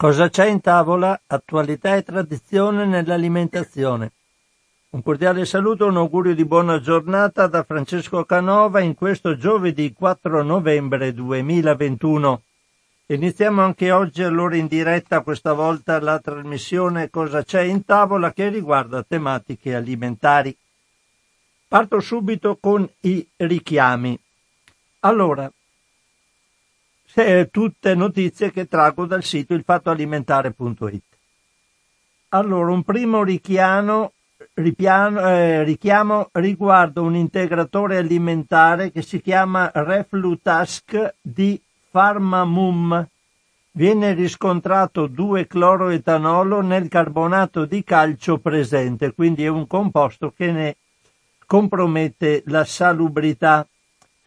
Cosa c'è in tavola? Attualità e tradizione nell'alimentazione. Un cordiale saluto e un augurio di buona giornata da Francesco Canova in questo giovedì 4 novembre 2021. Iniziamo anche oggi allora in diretta questa volta la trasmissione Cosa c'è in tavola che riguarda tematiche alimentari. Parto subito con i richiami. Allora, tutte notizie che traggo dal sito ilfattoalimentare.it. Allora, un primo richiamo, ripiano, eh, richiamo riguarda un integratore alimentare che si chiama Reflutask di Pharmamum. Viene riscontrato 2-cloroetanolo nel carbonato di calcio presente, quindi è un composto che ne compromette la salubrità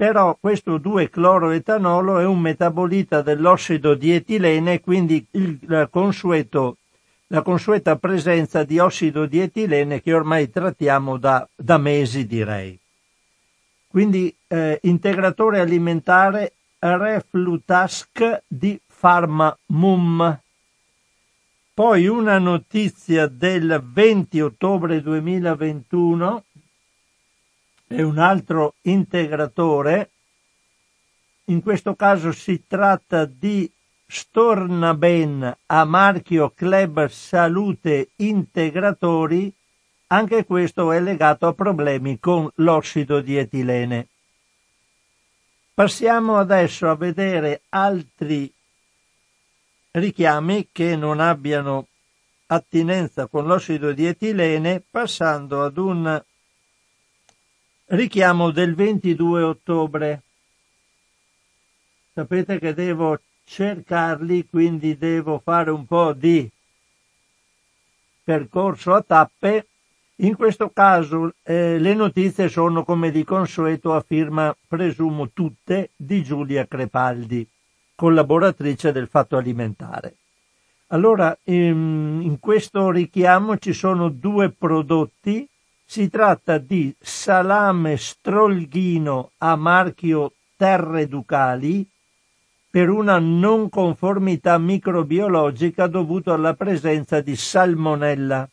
però questo 2-cloroetanolo è un metabolita dell'ossido di etilene, quindi il consueto, la consueta presenza di ossido di etilene che ormai trattiamo da, da mesi, direi. Quindi eh, integratore alimentare Reflutask di Pharmamum. Poi una notizia del 20 ottobre 2021 è un altro integratore. In questo caso si tratta di Stornaben a marchio Club Salute Integratori, anche questo è legato a problemi con l'ossido di etilene. Passiamo adesso a vedere altri richiami che non abbiano attinenza con l'ossido di etilene, passando ad un Richiamo del 22 ottobre. Sapete che devo cercarli, quindi devo fare un po' di percorso a tappe. In questo caso eh, le notizie sono come di consueto a firma, presumo tutte, di Giulia Crepaldi, collaboratrice del Fatto Alimentare. Allora, in, in questo richiamo ci sono due prodotti si tratta di salame strolghino a marchio Terre Ducali per una non conformità microbiologica dovuta alla presenza di salmonella.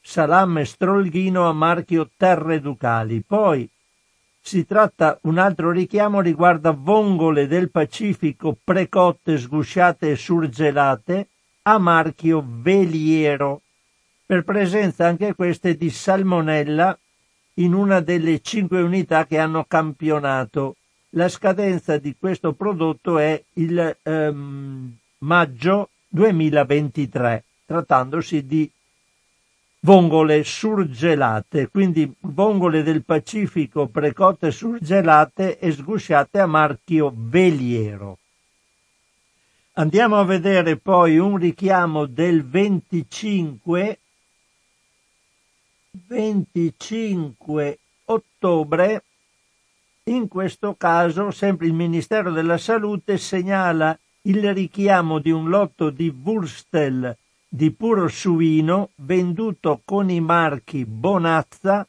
Salame strolghino a marchio Terre Ducali. Poi si tratta, un altro richiamo riguarda vongole del Pacifico precotte, sgusciate e surgelate a marchio Veliero per presenza anche queste di salmonella in una delle cinque unità che hanno campionato. La scadenza di questo prodotto è il ehm, maggio 2023, trattandosi di vongole surgelate, quindi vongole del Pacifico precotte surgelate e sgusciate a marchio Veliero. Andiamo a vedere poi un richiamo del 25 25 ottobre, in questo caso sempre il Ministero della Salute segnala il richiamo di un lotto di Wurstel di puro suino venduto con i marchi Bonazza,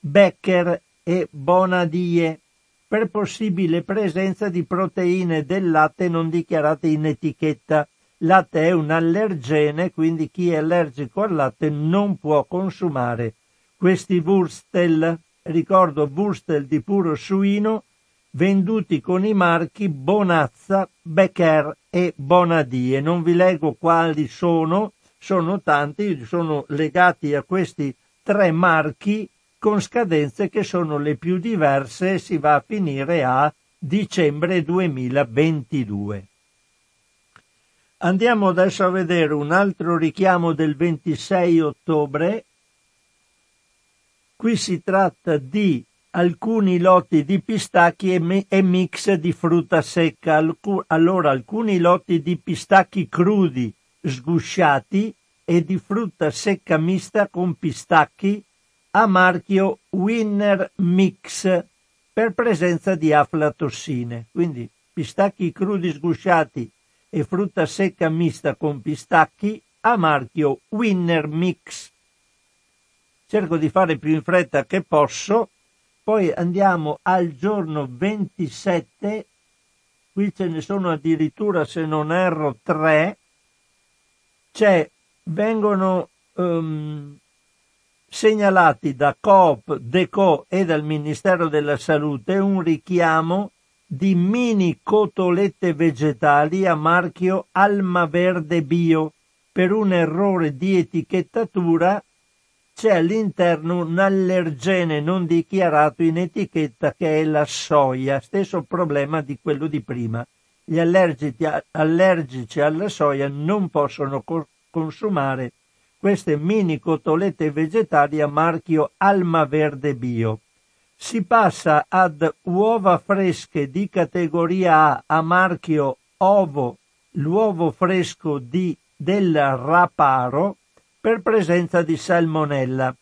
Becker e Bonadie per possibile presenza di proteine del latte non dichiarate in etichetta. Latte è un allergene, quindi chi è allergico al latte non può consumare questi Wurstel, ricordo Wurstel di puro suino, venduti con i marchi Bonazza, Becker e Bonadie. Non vi leggo quali sono, sono tanti, sono legati a questi tre marchi con scadenze che sono le più diverse si va a finire a dicembre 2022. Andiamo adesso a vedere un altro richiamo del 26 ottobre Qui si tratta di alcuni lotti di pistacchi e, mix di frutta secca. Allora, alcuni lotti di pistacchi crudi sgusciati e di frutta secca mista con pistacchi a marchio Winner Mix per presenza di aflatossine. Quindi pistacchi crudi sgusciati e frutta secca mista con pistacchi a marchio Winner Mix cerco di fare più in fretta che posso, poi andiamo al giorno 27, qui ce ne sono addirittura, se non erro, tre, c'è, vengono um, segnalati da Coop, Deco e dal Ministero della Salute un richiamo di mini cotolette vegetali a marchio Alma Verde Bio per un errore di etichettatura c'è all'interno un allergene non dichiarato in etichetta che è la soia, stesso problema di quello di prima. Gli allergici, alla soia non possono co- consumare queste mini cotolette vegetali a marchio Alma Verde Bio. Si passa ad uova fresche di categoria A a marchio Ovo, l'uovo fresco di, del Raparo per presenza di salmonella.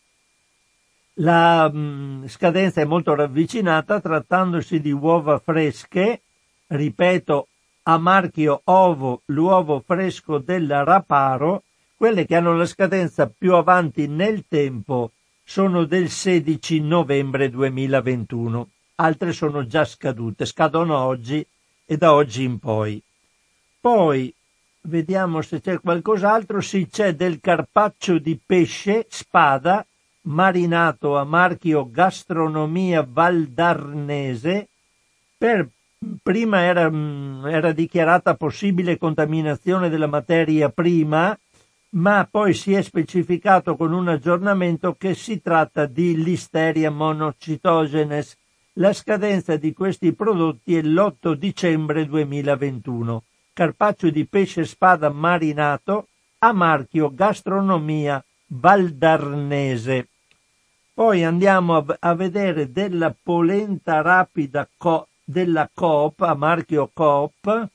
La mh, mm, scadenza è molto ravvicinata trattandosi di uova fresche, ripeto, a marchio Ovo, l'uovo fresco del Raparo, quelle che hanno la scadenza più avanti nel tempo sono del 16 novembre 2021. Altre sono già scadute, scadono oggi e da oggi in poi. Poi vediamo se c'è qualcos'altro. Sì, c'è del carpaccio di pesce spada marinato a marchio Gastronomia Valdarnese per prima era, mm, era dichiarata possibile contaminazione della materia prima ma poi si è specificato con un aggiornamento che si tratta di Listeria monocitogenes. La scadenza di questi prodotti è l'8 dicembre 2021. Carpaccio di pesce spada marinato a marchio Gastronomia Valdarnese. Poi andiamo a, a vedere della polenta rapida co, della Coop a marchio Coop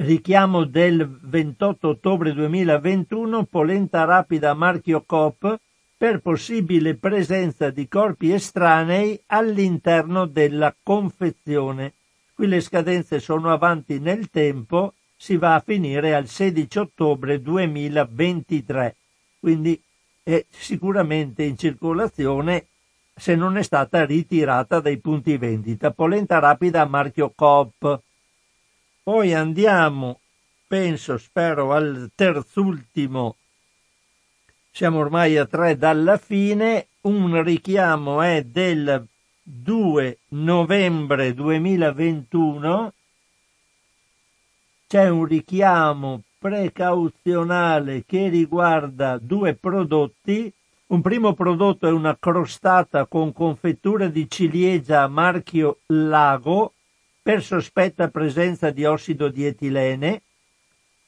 richiamo del 28 ottobre 2021, polenta rapida marchio COP per possibile presenza di corpi estranei all'interno della confezione. Qui le scadenze sono avanti nel tempo, si va a finire al 16 ottobre 2023, quindi è sicuramente in circolazione se non è stata ritirata dai punti vendita. Polenta rapida marchio Coop poi andiamo, penso, spero, al terzultimo. Siamo ormai a tre dalla fine. Un richiamo è del 2 novembre 2021. C'è un richiamo precauzionale che riguarda due prodotti. Un primo prodotto è una crostata con confettura di ciliegia a marchio Lago per sospetta presenza di ossido di etilene,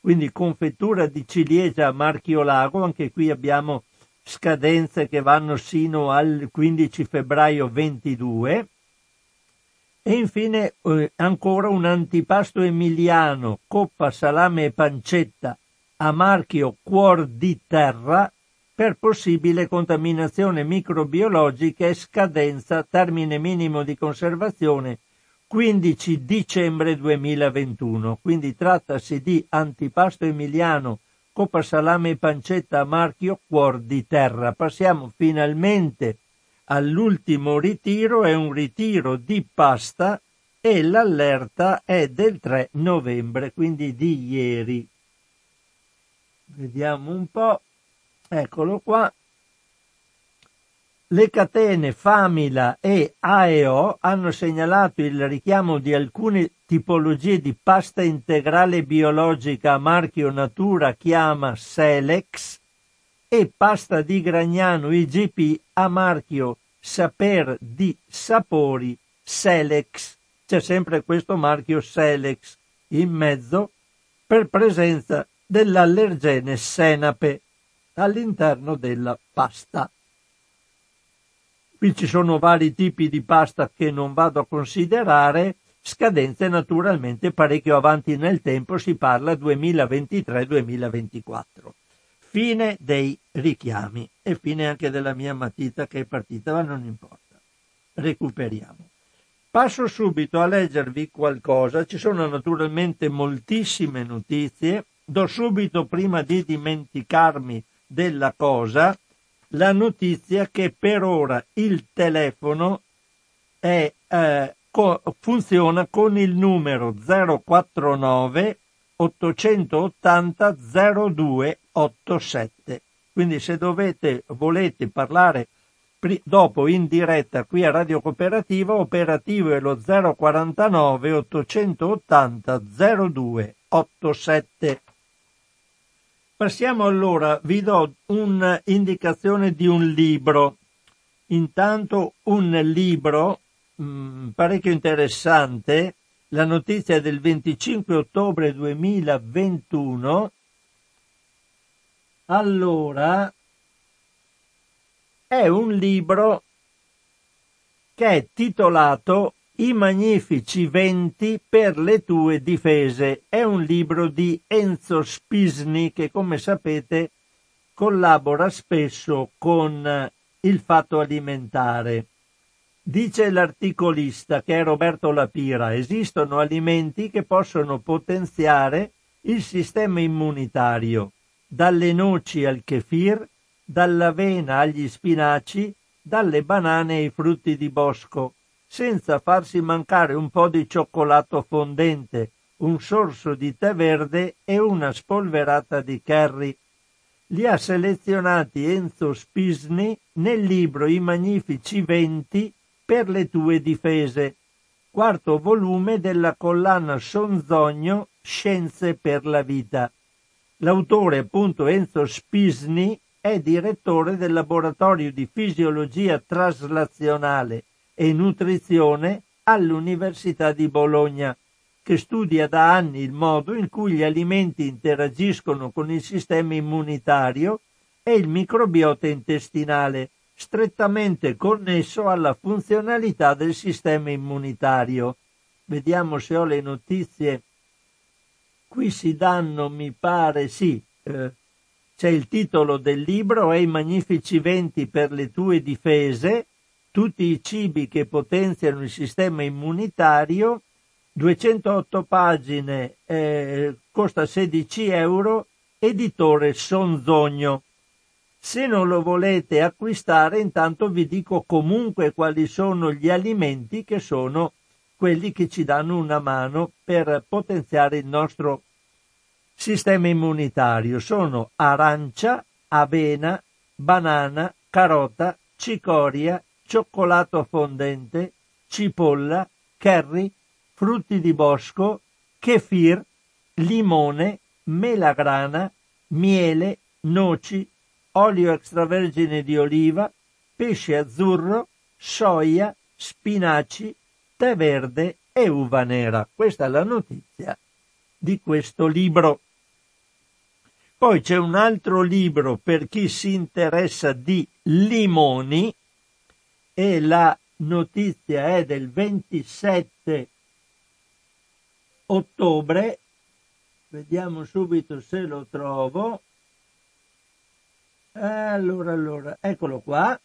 quindi confettura di ciliegia a marchio lago, anche qui abbiamo scadenze che vanno sino al 15 febbraio 22 e infine eh, ancora un antipasto emiliano, coppa, salame e pancetta a marchio Cuor di Terra per possibile contaminazione microbiologica e scadenza termine minimo di conservazione 15 dicembre 2021. Quindi trattasi di antipasto emiliano, coppa salame e pancetta a marchio Cuor di Terra. Passiamo finalmente all'ultimo ritiro, è un ritiro di pasta e l'allerta è del 3 novembre, quindi di ieri. Vediamo un po'. Eccolo qua. Le catene Famila e AEO hanno segnalato il richiamo di alcune tipologie di pasta integrale biologica a marchio Natura chiama Selex e pasta di Gragnano IGP a marchio Saper di Sapori Selex. C'è sempre questo marchio Selex in mezzo per presenza dell'allergene senape all'interno della pasta. Qui ci sono vari tipi di pasta che non vado a considerare, scadenze naturalmente parecchio avanti nel tempo, si parla 2023-2024. Fine dei richiami e fine anche della mia matita che è partita, ma non importa. Recuperiamo. Passo subito a leggervi qualcosa, ci sono naturalmente moltissime notizie, do subito prima di dimenticarmi della cosa, la notizia che per ora il telefono è, eh, co- funziona con il numero 049 880 0287. Quindi se dovete, volete parlare dopo in diretta qui a Radio Cooperativa, operativo è lo 049 880 0287. Passiamo allora, vi do un'indicazione di un libro. Intanto un libro mh, mm, parecchio interessante, la notizia del 25 ottobre 2021. Allora, è un libro che è titolato I magnifici venti per le tue difese. È un libro di Enzo Spisni che come sapete collabora spesso con il fatto alimentare. Dice l'articolista che è Roberto Lapira, esistono alimenti che possono potenziare il sistema immunitario, dalle noci al kefir, dall'avena agli spinaci, dalle banane ai frutti di bosco, senza farsi mancare un po' di cioccolato fondente, un sorso di tè verde e una spolverata di curry. Li ha selezionati Enzo Spisni nel libro I magnifici venti per le tue difese, quarto volume della collana Sonzogno Scienze per la vita. L'autore, appunto Enzo Spisni, è direttore del laboratorio di fisiologia traslazionale e nutrizione all'Università di Bologna, che studia da anni il modo in cui gli alimenti interagiscono con il sistema immunitario e il microbiota intestinale, strettamente connesso alla funzionalità del sistema immunitario. Vediamo se ho le notizie. Qui si danno, mi pare, sì, eh, c'è il titolo del libro e i magnifici venti per le tue difese, tutti i cibi che potenziano il sistema immunitario, 208 pagine, eh, costa 16 euro, editore Sonzogno. Se non lo volete acquistare, intanto vi dico comunque quali sono gli alimenti che sono quelli che ci danno una mano per potenziare il nostro sistema immunitario sono arancia, avena, banana, carota, cicoria, cioccolato fondente, cipolla, curry, frutti di bosco, kefir, limone, melagrana, miele, noci, olio extravergine di oliva, pesce azzurro, soia, spinaci, tè verde e uva nera. Questa è la notizia di questo libro. Poi c'è un altro libro per chi si interessa di limoni e la notizia è del 27 ottobre. Vediamo subito se lo trovo. Allora, allora, eccolo qua.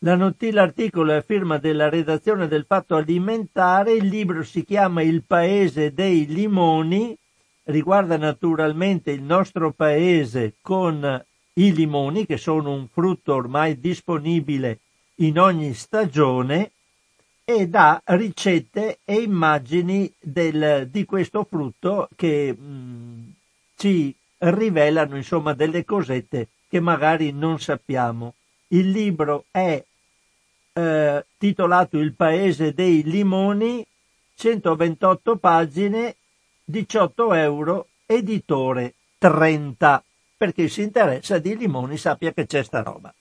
La notì l'articolo è a firma della redazione del Fatto Alimentare, il libro si chiama Il Paese dei Limoni riguarda naturalmente il nostro paese con i limoni, che sono un frutto ormai disponibile in ogni stagione, e dà ricette e immagini del, di questo frutto che mh, mm, ci rivelano insomma delle cosette che magari non sappiamo. Il libro è eh, titolato Il paese dei limoni, 128 pagine 18 euro, editore 30. Per chi si interessa di limoni sappia che c'è sta roba.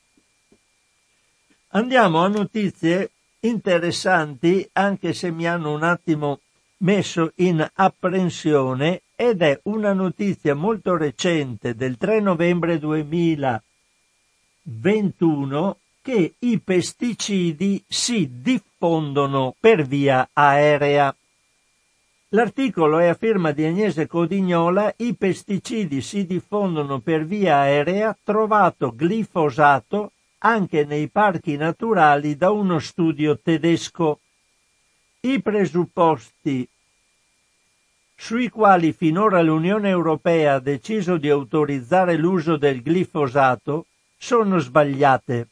Andiamo a notizie interessanti, anche se mi hanno un attimo messo in apprensione, ed è una notizia molto recente del 3 novembre 2021 che i pesticidi si diffondono per via aerea. L'articolo è a firma di Agnese Codignola I pesticidi si diffondono per via aerea trovato glifosato anche nei parchi naturali da uno studio tedesco. I presupposti sui quali finora l'Unione Europea ha deciso di autorizzare l'uso del glifosato sono sbagliate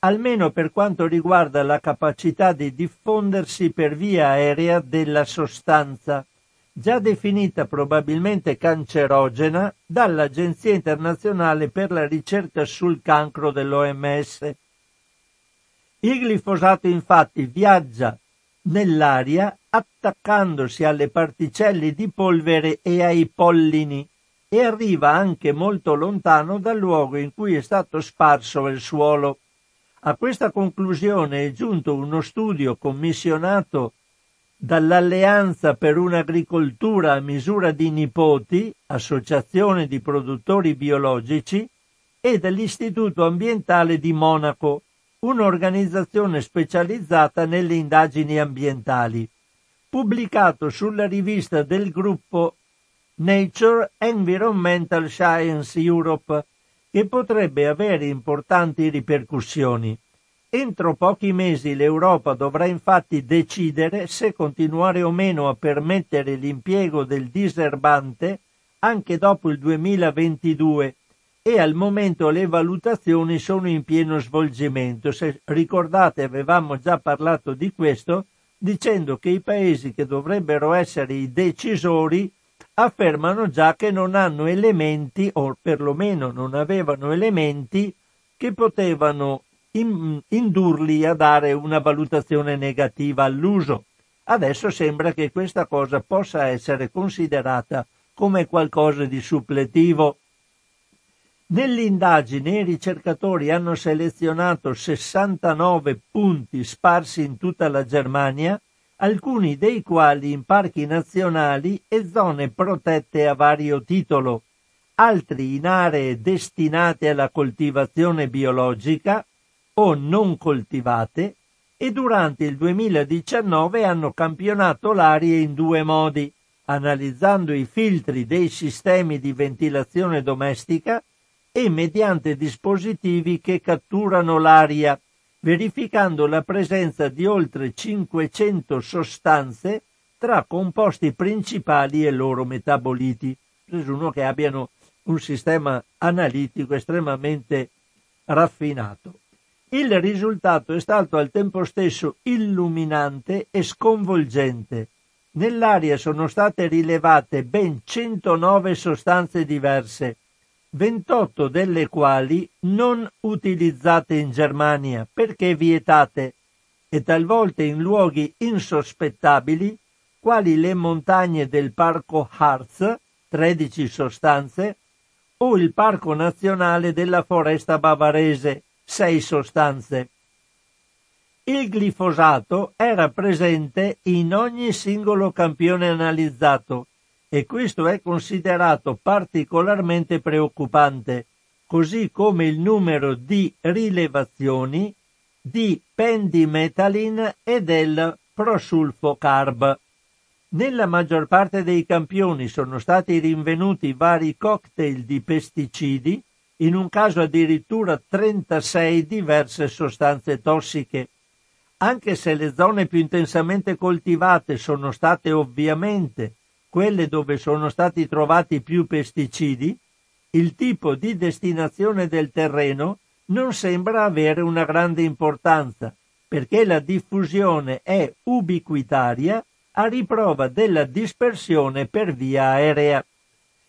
almeno per quanto riguarda la capacità di diffondersi per via aerea della sostanza, già definita probabilmente cancerogena dall'Agenzia internazionale per la ricerca sul cancro dell'OMS. Il glifosato infatti viaggia nell'aria attaccandosi alle particelle di polvere e ai pollini e arriva anche molto lontano dal luogo in cui è stato sparso il suolo. A questa conclusione è giunto uno studio commissionato dall'Alleanza per un'agricoltura a misura di nipoti, associazione di produttori biologici, e dall'Istituto ambientale di Monaco, un'organizzazione specializzata nelle indagini ambientali, pubblicato sulla rivista del gruppo Nature Environmental Science Europe, che potrebbe avere importanti ripercussioni. Entro pochi mesi l'Europa dovrà infatti decidere se continuare o meno a permettere l'impiego del diserbante anche dopo il 2022 e al momento le valutazioni sono in pieno svolgimento. Se ricordate avevamo già parlato di questo dicendo che i paesi che dovrebbero essere i decisori affermano già che non hanno elementi o perlomeno non avevano elementi che potevano in, indurli a dare una valutazione negativa all'uso. Adesso sembra che questa cosa possa essere considerata come qualcosa di suppletivo. Nell'indagine i ricercatori hanno selezionato 69 punti sparsi in tutta la Germania, alcuni dei quali in parchi nazionali e zone protette a vario titolo, altri in aree destinate alla coltivazione biologica, o non coltivate e durante il 2019 hanno campionato l'aria in due modi, analizzando i filtri dei sistemi di ventilazione domestica e mediante dispositivi che catturano l'aria, verificando la presenza di oltre 500 sostanze tra composti principali e loro metaboliti. Presumo che abbiano un sistema analitico estremamente raffinato. Il risultato è stato al tempo stesso illuminante e sconvolgente. Nell'aria sono state rilevate ben 109 sostanze diverse, 28 delle quali non utilizzate in Germania perché vietate e talvolta in luoghi insospettabili quali le montagne del parco Harz, 13 sostanze, o il parco nazionale della foresta bavarese, sei sostanze. Il glifosato era presente in ogni singolo campione analizzato e questo è considerato particolarmente preoccupante, così come il numero di rilevazioni di pendimetalin e del prosulfocarb. Nella maggior parte dei campioni sono stati rinvenuti vari cocktail di pesticidi in un caso addirittura 36 diverse sostanze tossiche. Anche se le zone più intensamente coltivate sono state ovviamente quelle dove sono stati trovati più pesticidi, il tipo di destinazione del terreno non sembra avere una grande importanza, perché la diffusione è ubiquitaria a riprova della dispersione per via aerea.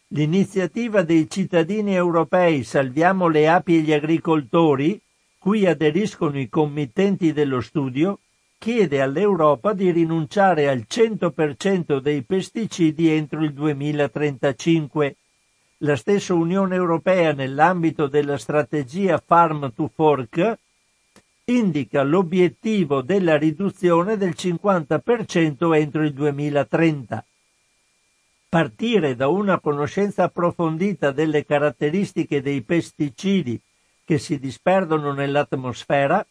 L'iniziativa dei cittadini europei Salviamo le api e gli agricoltori, cui aderiscono i committenti dello studio, chiede all'Europa di rinunciare al 100% dei pesticidi entro il 2035. La stessa Unione Europea, nell'ambito della strategia Farm to Fork, indica l'obiettivo della riduzione del 50% entro il 2030 partire da una conoscenza approfondita delle caratteristiche dei pesticidi che si disperdono nell'atmosfera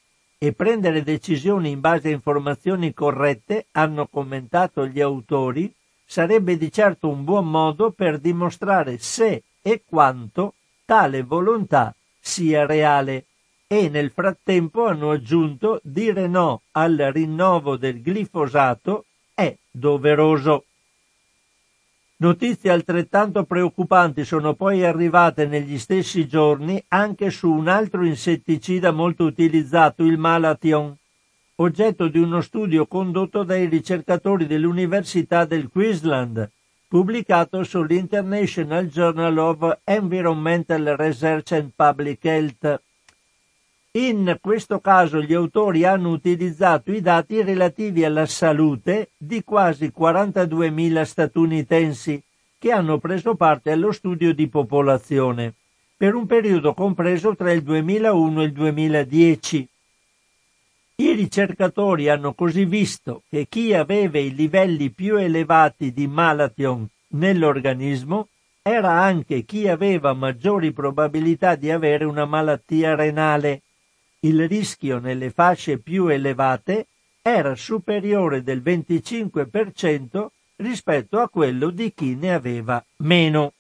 e prendere decisioni in base a informazioni corrette, hanno commentato gli autori, sarebbe di certo un buon modo per dimostrare se e quanto tale volontà sia reale e nel frattempo hanno aggiunto dire no al rinnovo del glifosato è doveroso. Notizie altrettanto preoccupanti sono poi arrivate negli stessi giorni anche su un altro insetticida molto utilizzato, il Malation, oggetto di uno studio condotto dai ricercatori dell'Università del Queensland, pubblicato sull'International Journal of Environmental Research and Public Health. In questo caso gli autori hanno utilizzato i dati relativi alla salute di quasi 42.000 statunitensi che hanno preso parte allo studio di popolazione per un periodo compreso tra il 2001 e il 2010. I ricercatori hanno così visto che chi aveva i livelli più elevati di malation nell'organismo era anche chi aveva maggiori probabilità di avere una malattia renale. Il rischio nelle fasce più elevate era superiore del 25% rispetto a quello di chi ne aveva meno.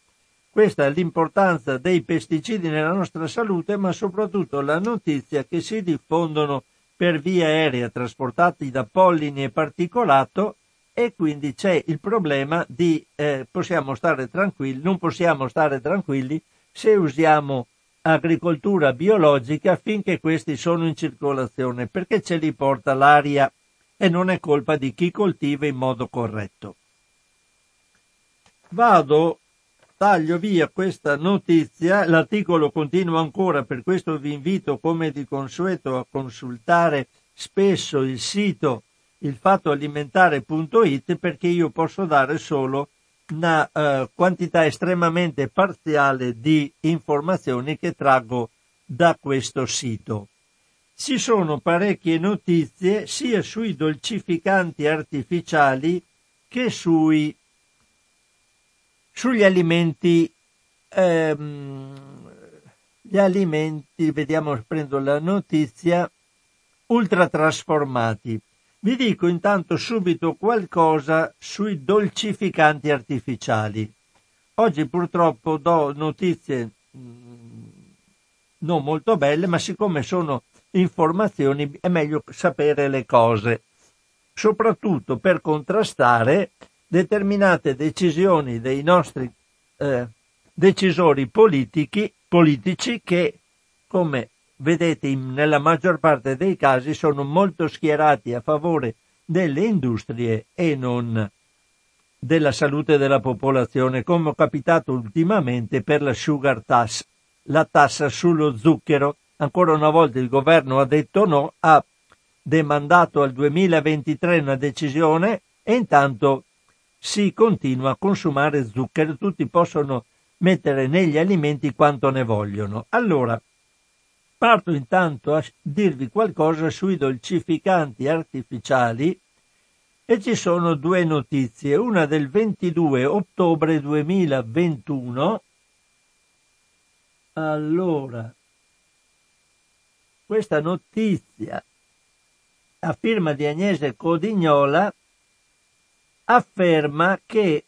Questa è l'importanza dei pesticidi nella nostra salute, ma soprattutto la notizia che si diffondono per via aerea trasportati da pollini e particolato e quindi c'è il problema di eh, possiamo stare tranquilli, non possiamo stare tranquilli se usiamo agricoltura biologica finché questi sono in circolazione perché ce li porta l'aria e non è colpa di chi coltiva in modo corretto. Vado taglio via questa notizia, l'articolo continua ancora, per questo vi invito come di consueto a consultare spesso il sito ilfattoalimentare.it perché io posso dare solo una uh, quantità estremamente parziale di informazioni che traggo da questo sito. Ci sono parecchie notizie sia sui dolcificanti artificiali che sui sugli alimenti, ehm, gli alimenti, vediamo, prendo la notizia, ultratrasformati. Vi dico intanto subito qualcosa sui dolcificanti artificiali. Oggi purtroppo do notizie mm, non molto belle, ma siccome sono informazioni è meglio sapere le cose, soprattutto per contrastare determinate decisioni dei nostri eh, decisori politici, politici che, come vedete nella maggior parte dei casi, sono molto schierati a favore delle industrie e non della salute della popolazione, come è capitato ultimamente per la sugar tax, la tassa sullo zucchero. Ancora una volta il governo ha detto no, ha demandato al 2023 una decisione e intanto si continua a consumare zucchero, tutti possono mettere negli alimenti quanto ne vogliono. Allora, parto intanto a dirvi qualcosa sui dolcificanti artificiali e ci sono due notizie, una del 22 ottobre 2021. Allora, questa notizia a firma di Agnese Codignola afferma che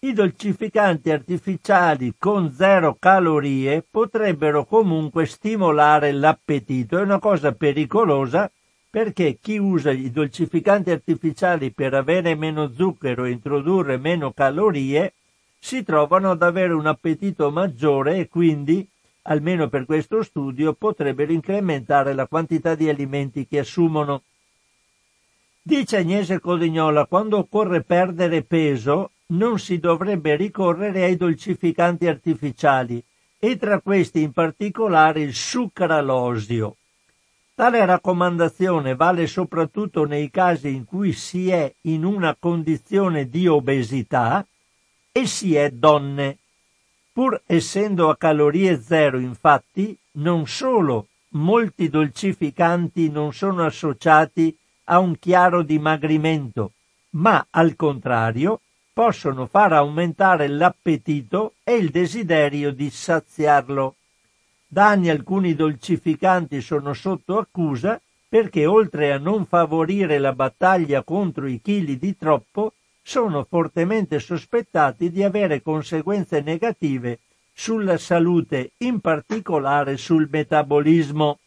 i dolcificanti artificiali con zero calorie potrebbero comunque stimolare l'appetito. È una cosa pericolosa perché chi usa i dolcificanti artificiali per avere meno zucchero e introdurre meno calorie si trovano ad avere un appetito maggiore e quindi, almeno per questo studio, potrebbero incrementare la quantità di alimenti che assumono. Dice Agnese Codignola, quando occorre perdere peso non si dovrebbe ricorrere ai dolcificanti artificiali e tra questi in particolare il sucralosio. Tale raccomandazione vale soprattutto nei casi in cui si è in una condizione di obesità e si è donne. Pur essendo a calorie zero, infatti, non solo molti dolcificanti non sono associati a un chiaro dimagrimento, ma al contrario possono far aumentare l'appetito e il desiderio di saziarlo. Da anni alcuni dolcificanti sono sotto accusa perché oltre a non favorire la battaglia contro i chili di troppo, sono fortemente sospettati di avere conseguenze negative sulla salute, in particolare sul metabolismo.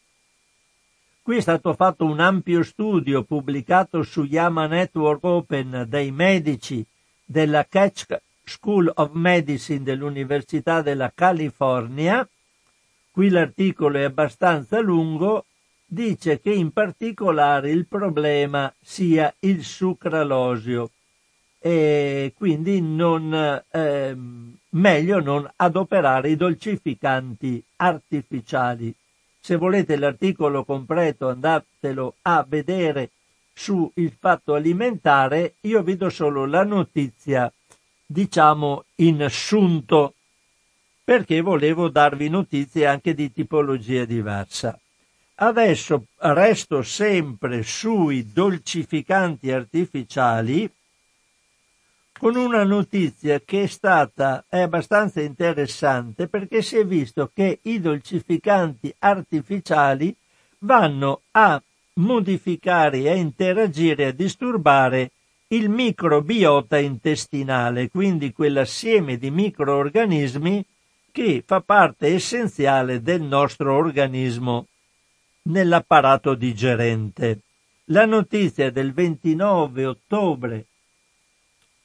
Qui è stato fatto un ampio studio pubblicato su Yama Network Open dai medici della Ketch School of Medicine dell'Università della California. Qui l'articolo è abbastanza lungo, dice che in particolare il problema sia il sucralosio. e quindi non, eh, meglio non adoperare i dolcificanti artificiali. Se volete l'articolo completo andatelo a vedere su il fatto alimentare, io vi do solo la notizia, diciamo, in assunto, perché volevo darvi notizie anche di tipologia diversa. Adesso resto sempre sui dolcificanti artificiali con una notizia che è stata è abbastanza interessante perché si è visto che i dolcificanti artificiali vanno a modificare, a interagire, a disturbare il microbiota intestinale, quindi quell'assieme di microorganismi che fa parte essenziale del nostro organismo nell'apparato digerente. La notizia del 29 ottobre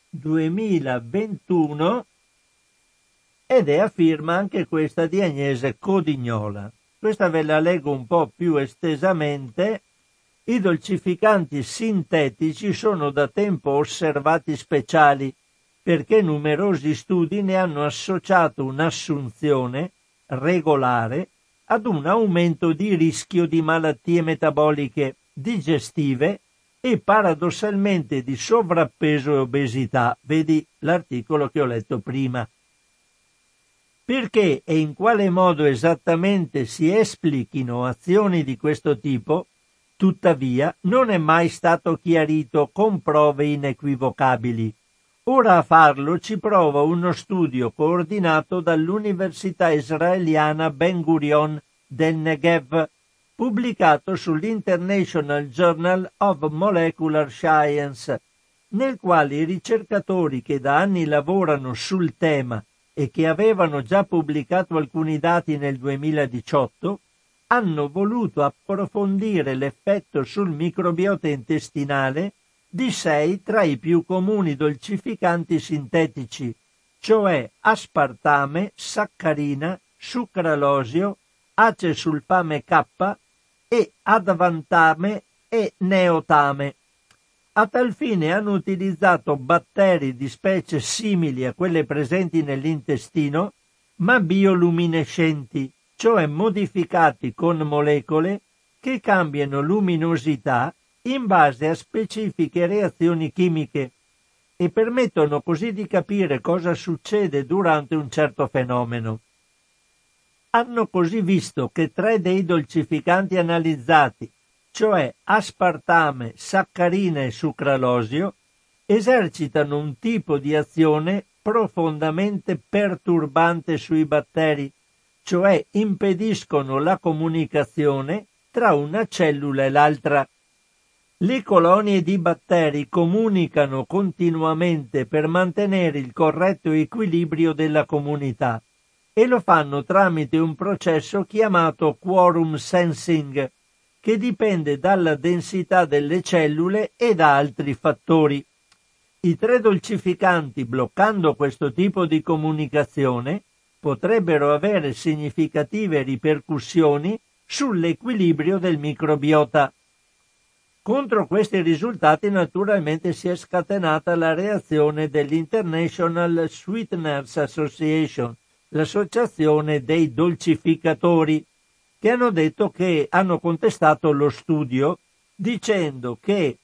2021 ed è a firma anche questa di Agnese Codignola. Questa ve la leggo un po' più estesamente. I dolcificanti sintetici sono da tempo osservati speciali perché numerosi studi ne hanno associato un'assunzione regolare ad un aumento di rischio di malattie metaboliche digestive e paradossalmente di sovrappeso e obesità. Vedi l'articolo che ho letto prima. Perché e in quale modo esattamente si esplichino azioni di questo tipo, tuttavia, non è mai stato chiarito con prove inequivocabili. Ora a farlo ci prova uno studio coordinato dall'Università israeliana Ben Gurion del Negev pubblicato sull'International Journal of Molecular Science, nel quale i ricercatori che da anni lavorano sul tema e che avevano già pubblicato alcuni dati nel 2018, hanno voluto approfondire l'effetto sul microbiota intestinale di sei tra i più comuni dolcificanti sintetici, cioè aspartame, saccarina, sucralosio, acesulfame K e advantame e neotame. A tal fine hanno utilizzato batteri di specie simili a quelle presenti nell'intestino, ma bioluminescenti, cioè modificati con molecole che cambiano luminosità in base a specifiche reazioni chimiche e permettono così di capire cosa succede durante un certo fenomeno. Hanno così visto che tre dei dolcificanti analizzati, cioè aspartame, saccarina e sucralosio, esercitano un tipo di azione profondamente perturbante sui batteri, cioè impediscono la comunicazione tra una cellula e l'altra. Le colonie di batteri comunicano continuamente per mantenere il corretto equilibrio della comunità e lo fanno tramite un processo chiamato quorum sensing, che dipende dalla densità delle cellule e da altri fattori. I tre dolcificanti, bloccando questo tipo di comunicazione, potrebbero avere significative ripercussioni sull'equilibrio del microbiota. Contro questi risultati naturalmente si è scatenata la reazione dell'International Sweeteners Association, l'associazione dei dolcificatori, che hanno detto che hanno contestato lo studio dicendo che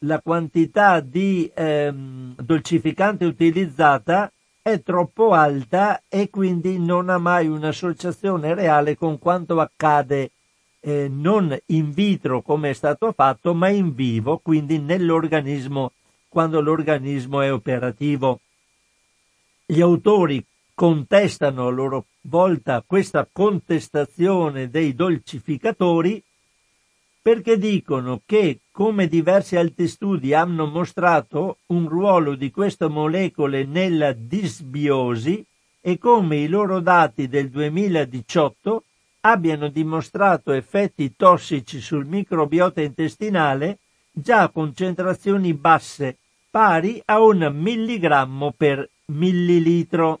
la quantità di ehm, dolcificante utilizzata è troppo alta e quindi non ha mai un'associazione reale con quanto accade eh, non in vitro come è stato fatto, ma in vivo, quindi nell'organismo quando l'organismo è operativo. Gli autori contestano a loro volta questa contestazione dei dolcificatori perché dicono che, come diversi altri studi hanno mostrato, un ruolo di queste molecole nella disbiosi e come i loro dati del 2018 abbiano dimostrato effetti tossici sul microbiota intestinale già a concentrazioni basse pari a un milligrammo per millilitro.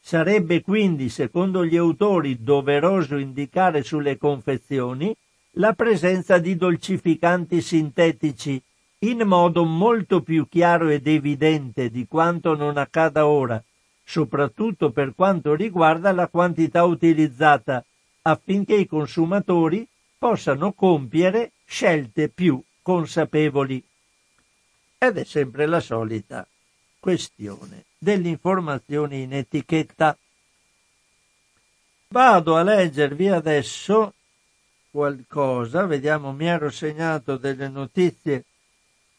Sarebbe quindi, secondo gli autori, doveroso indicare sulle confezioni la presenza di dolcificanti sintetici in modo molto più chiaro ed evidente di quanto non accada ora, soprattutto per quanto riguarda la quantità utilizzata, affinché i consumatori possano compiere scelte più consapevoli. Ed è sempre la solita questione dell'informazione in etichetta. Vado a leggervi adesso qualcosa, vediamo, mi ero segnato delle notizie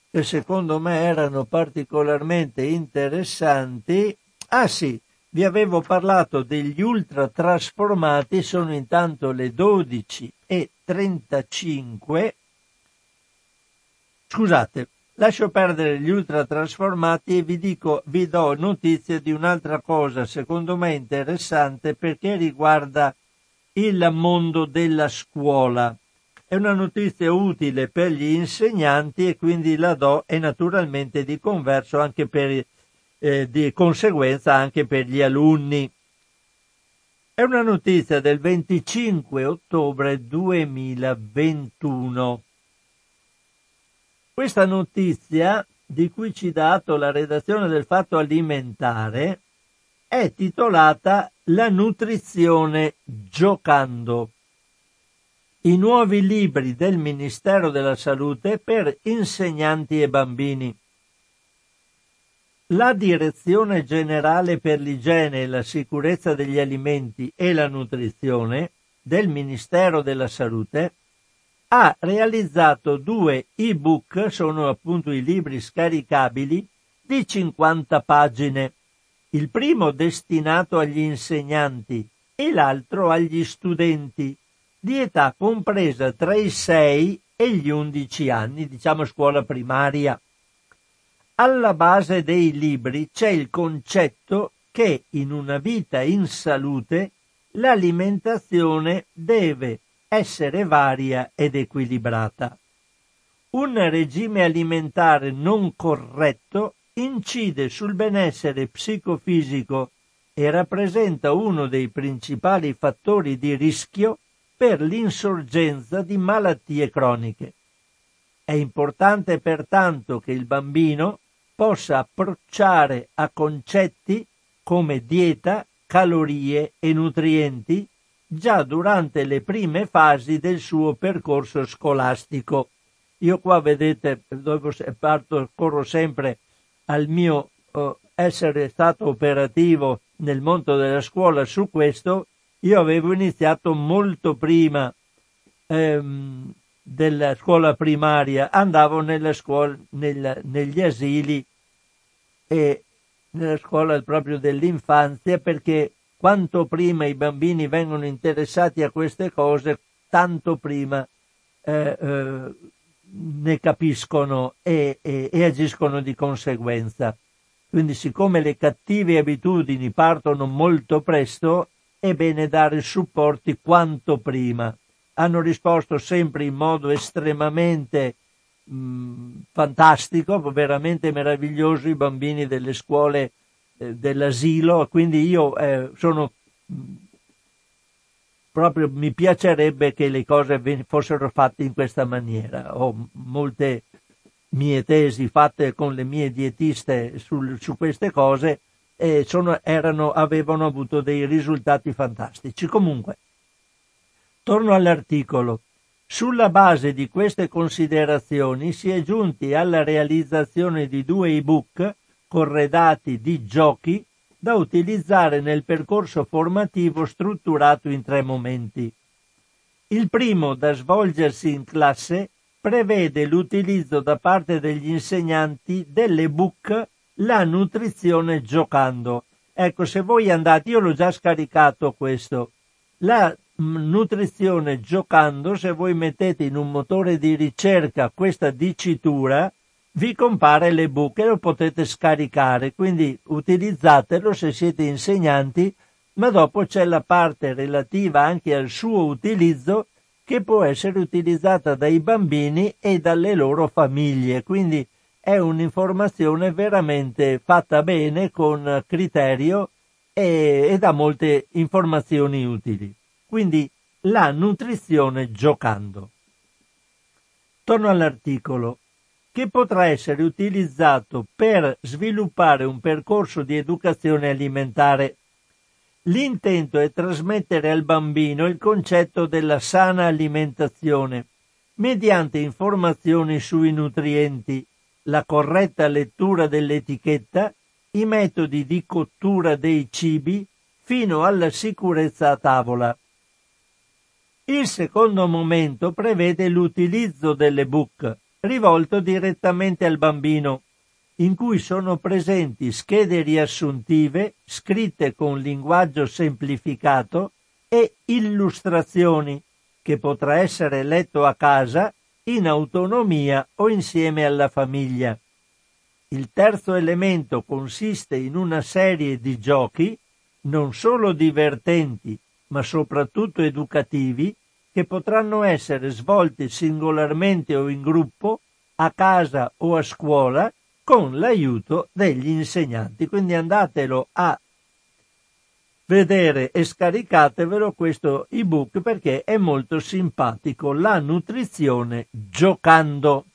che secondo me erano particolarmente interessanti. Ah sì, vi avevo parlato degli ultra trasformati, sono intanto le 12 e 35. Scusate, lascio perdere gli ultra trasformati e vi dico, vi do notizie di un'altra cosa secondo me interessante perché riguarda il mondo della scuola. È una notizia utile per gli insegnanti e quindi la do e naturalmente di converso anche per, eh, di conseguenza anche per gli alunni. È una notizia del 25 ottobre 2021. Questa notizia, di cui ci ha dato la redazione del Fatto Alimentare, è titolata La nutrizione giocando i nuovi libri del Ministero della Salute per insegnanti e bambini. La Direzione Generale per l'Igiene e la Sicurezza degli Alimenti e la Nutrizione del Ministero della Salute ha realizzato due ebook, sono appunto i libri scaricabili, di 50 pagine. Il primo destinato agli insegnanti e l'altro agli studenti di età compresa tra i 6 e gli 11 anni, diciamo scuola primaria. Alla base dei libri c'è il concetto che in una vita in salute l'alimentazione deve essere varia ed equilibrata. Un regime alimentare non corretto incide sul benessere psicofisico e rappresenta uno dei principali fattori di rischio per l'insorgenza di malattie croniche. È importante pertanto che il bambino possa approcciare a concetti come dieta, calorie e nutrienti già durante le prime fasi del suo percorso scolastico. Io qua vedete, dopo parto, corro sempre al mio eh, essere stato operativo nel mondo della scuola su questo io avevo iniziato molto prima ehm, della scuola primaria, andavo nella scuola, nel, negli asili e nella scuola proprio dell'infanzia perché quanto prima i bambini vengono interessati a queste cose, tanto prima eh, eh, ne capiscono e, e, e agiscono di conseguenza. Quindi siccome le cattive abitudini partono molto presto, è bene dare supporti quanto prima. Hanno risposto sempre in modo estremamente mh, fantastico, veramente meraviglioso i bambini delle scuole eh, dell'asilo, quindi io eh, sono proprio mi piacerebbe che le cose fossero fatte in questa maniera. Ho molte mie tesi fatte con le mie dietiste sul, su queste cose e sono, erano, avevano avuto dei risultati fantastici. Comunque, torno all'articolo. Sulla base di queste considerazioni si è giunti alla realizzazione di due ebook corredati di giochi da utilizzare nel percorso formativo strutturato in tre momenti. Il primo, da svolgersi in classe, prevede l'utilizzo da parte degli insegnanti dell'ebook la nutrizione giocando. Ecco, se voi andate, io l'ho già scaricato questo, la nutrizione giocando, se voi mettete in un motore di ricerca questa dicitura, vi compare l'ebook e lo potete scaricare, quindi utilizzatelo se siete insegnanti, ma dopo c'è la parte relativa anche al suo utilizzo che può essere utilizzata dai bambini e dalle loro famiglie, quindi è un'informazione veramente fatta bene, con criterio e, e dà molte informazioni utili. Quindi la nutrizione giocando. Torno all'articolo. Che potrà essere utilizzato per sviluppare un percorso di educazione alimentare. L'intento è trasmettere al bambino il concetto della sana alimentazione mediante informazioni sui nutrienti, la corretta lettura dell'etichetta, i metodi di cottura dei cibi fino alla sicurezza a tavola. Il secondo momento prevede l'utilizzo dell'ebook rivolto direttamente al bambino, in cui sono presenti schede riassuntive scritte con linguaggio semplificato e illustrazioni che potrà essere letto a casa in autonomia o insieme alla famiglia. Il terzo elemento consiste in una serie di giochi non solo divertenti, ma soprattutto educativi, che potranno essere svolti singolarmente o in gruppo, a casa o a scuola, con l'aiuto degli insegnanti. Quindi andatelo a vedere e scaricatevelo questo ebook perché è molto simpatico. La nutrizione giocando.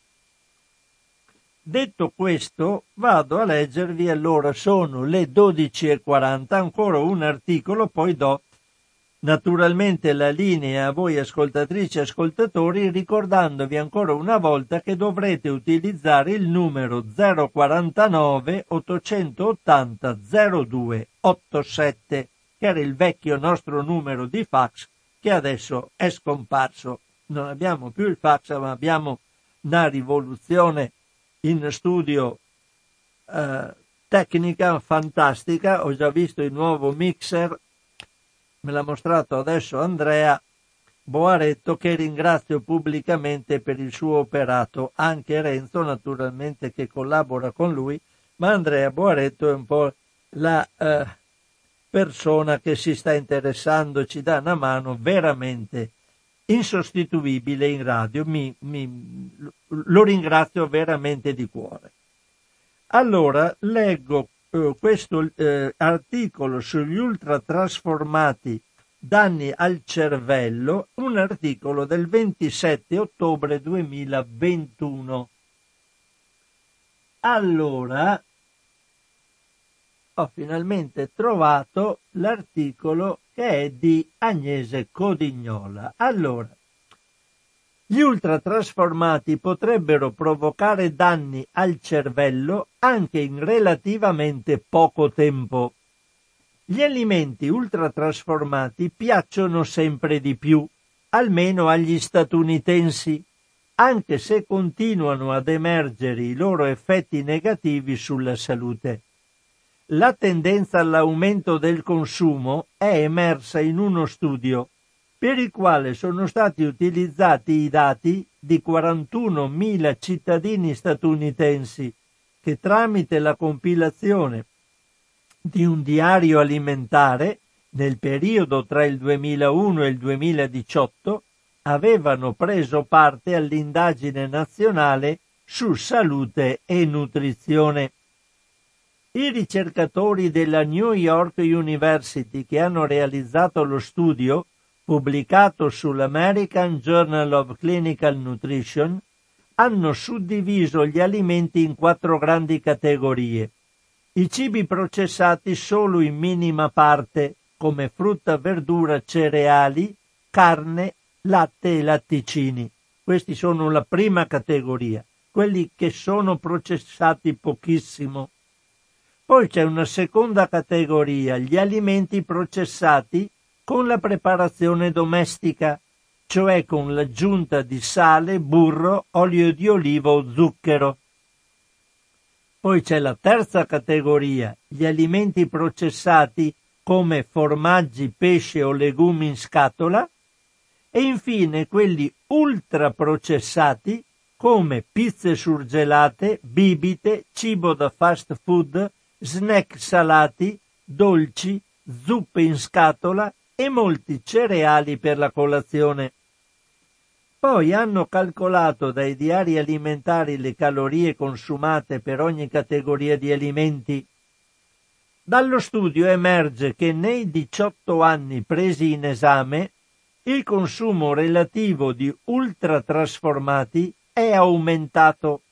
Detto questo, vado a leggervi allora, sono le 12.40, ancora un articolo, poi do naturalmente la linea a voi ascoltatrici e ascoltatori ricordandovi ancora una volta che dovrete utilizzare il numero 049 880 0287 che era il vecchio nostro numero di fax che adesso è scomparso. Non abbiamo più il fax ma abbiamo una rivoluzione in studio eh, tecnica fantastica. Ho già visto il nuovo mixer me l'ha mostrato adesso Andrea Boaretto che ringrazio pubblicamente per il suo operato, anche Renzo naturalmente che collabora con lui, ma Andrea Boaretto è un po' la eh, persona che si sta interessando, ci dà una mano veramente insostituibile in radio, mi, mi, lo ringrazio veramente di cuore. Allora leggo eh, questo eh, articolo sugli ultratrasformati danni al cervello, un articolo del 27 ottobre 2021. Allora, ho finalmente trovato l'articolo che è di Agnese Codignola. Allora, gli ultratrasformati potrebbero provocare danni al cervello anche in relativamente poco tempo. Gli alimenti ultratrasformati piacciono sempre di più, almeno agli statunitensi, anche se continuano ad emergere i loro effetti negativi sulla salute. La tendenza all'aumento del consumo è emersa in uno studio per il quale sono stati utilizzati i dati di 41.000 cittadini statunitensi che tramite la compilazione di un diario alimentare nel periodo tra il 2001 e il 2018 avevano preso parte all'indagine nazionale su salute e nutrizione. I ricercatori della New York University che hanno realizzato lo studio pubblicato sull'American Journal of Clinical Nutrition, hanno suddiviso gli alimenti in quattro grandi categorie. I cibi processati solo in minima parte, come frutta, verdura, cereali, carne, latte e latticini. Questi sono la prima categoria, quelli che sono processati pochissimo. Poi c'è una seconda categoria, gli alimenti processati con la preparazione domestica, cioè con l'aggiunta di sale, burro, olio di oliva o zucchero. Poi c'è la terza categoria, gli alimenti processati come formaggi, pesce o legumi in scatola e infine quelli ultraprocessati come pizze surgelate, bibite, cibo da fast food, snack salati, dolci, zuppe in scatola e molti cereali per la colazione. Poi hanno calcolato dai diari alimentari le calorie consumate per ogni categoria di alimenti. Dallo studio emerge che nei 18 anni presi in esame il consumo relativo di ultratrasformati è aumentato.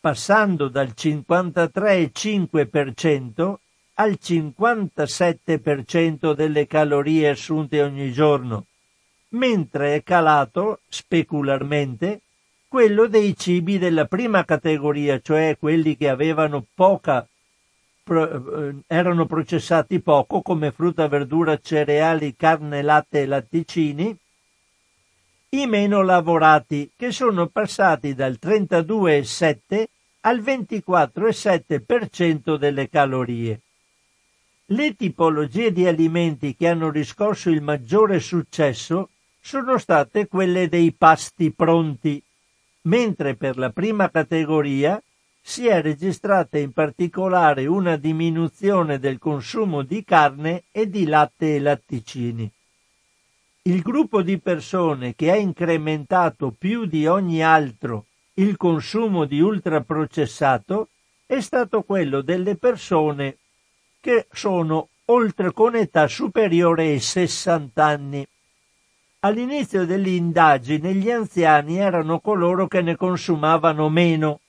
passando dal 53,5% al 57% delle calorie assunte ogni giorno, mentre è calato specularmente quello dei cibi della prima categoria, cioè quelli che avevano poca eh, erano processati poco come frutta, verdura, cereali, carne, latte e latticini, i meno lavorati che sono passati dal 32,7 al 24,7% delle calorie. Le tipologie di alimenti che hanno riscosso il maggiore successo sono state quelle dei pasti pronti, mentre per la prima categoria si è registrata in particolare una diminuzione del consumo di carne e di latte e latticini. Il gruppo di persone che ha incrementato più di ogni altro il consumo di ultraprocessato è stato quello delle persone che sono oltre con età superiore ai 60 anni. All'inizio dell'indagine gli anziani erano coloro che ne consumavano meno,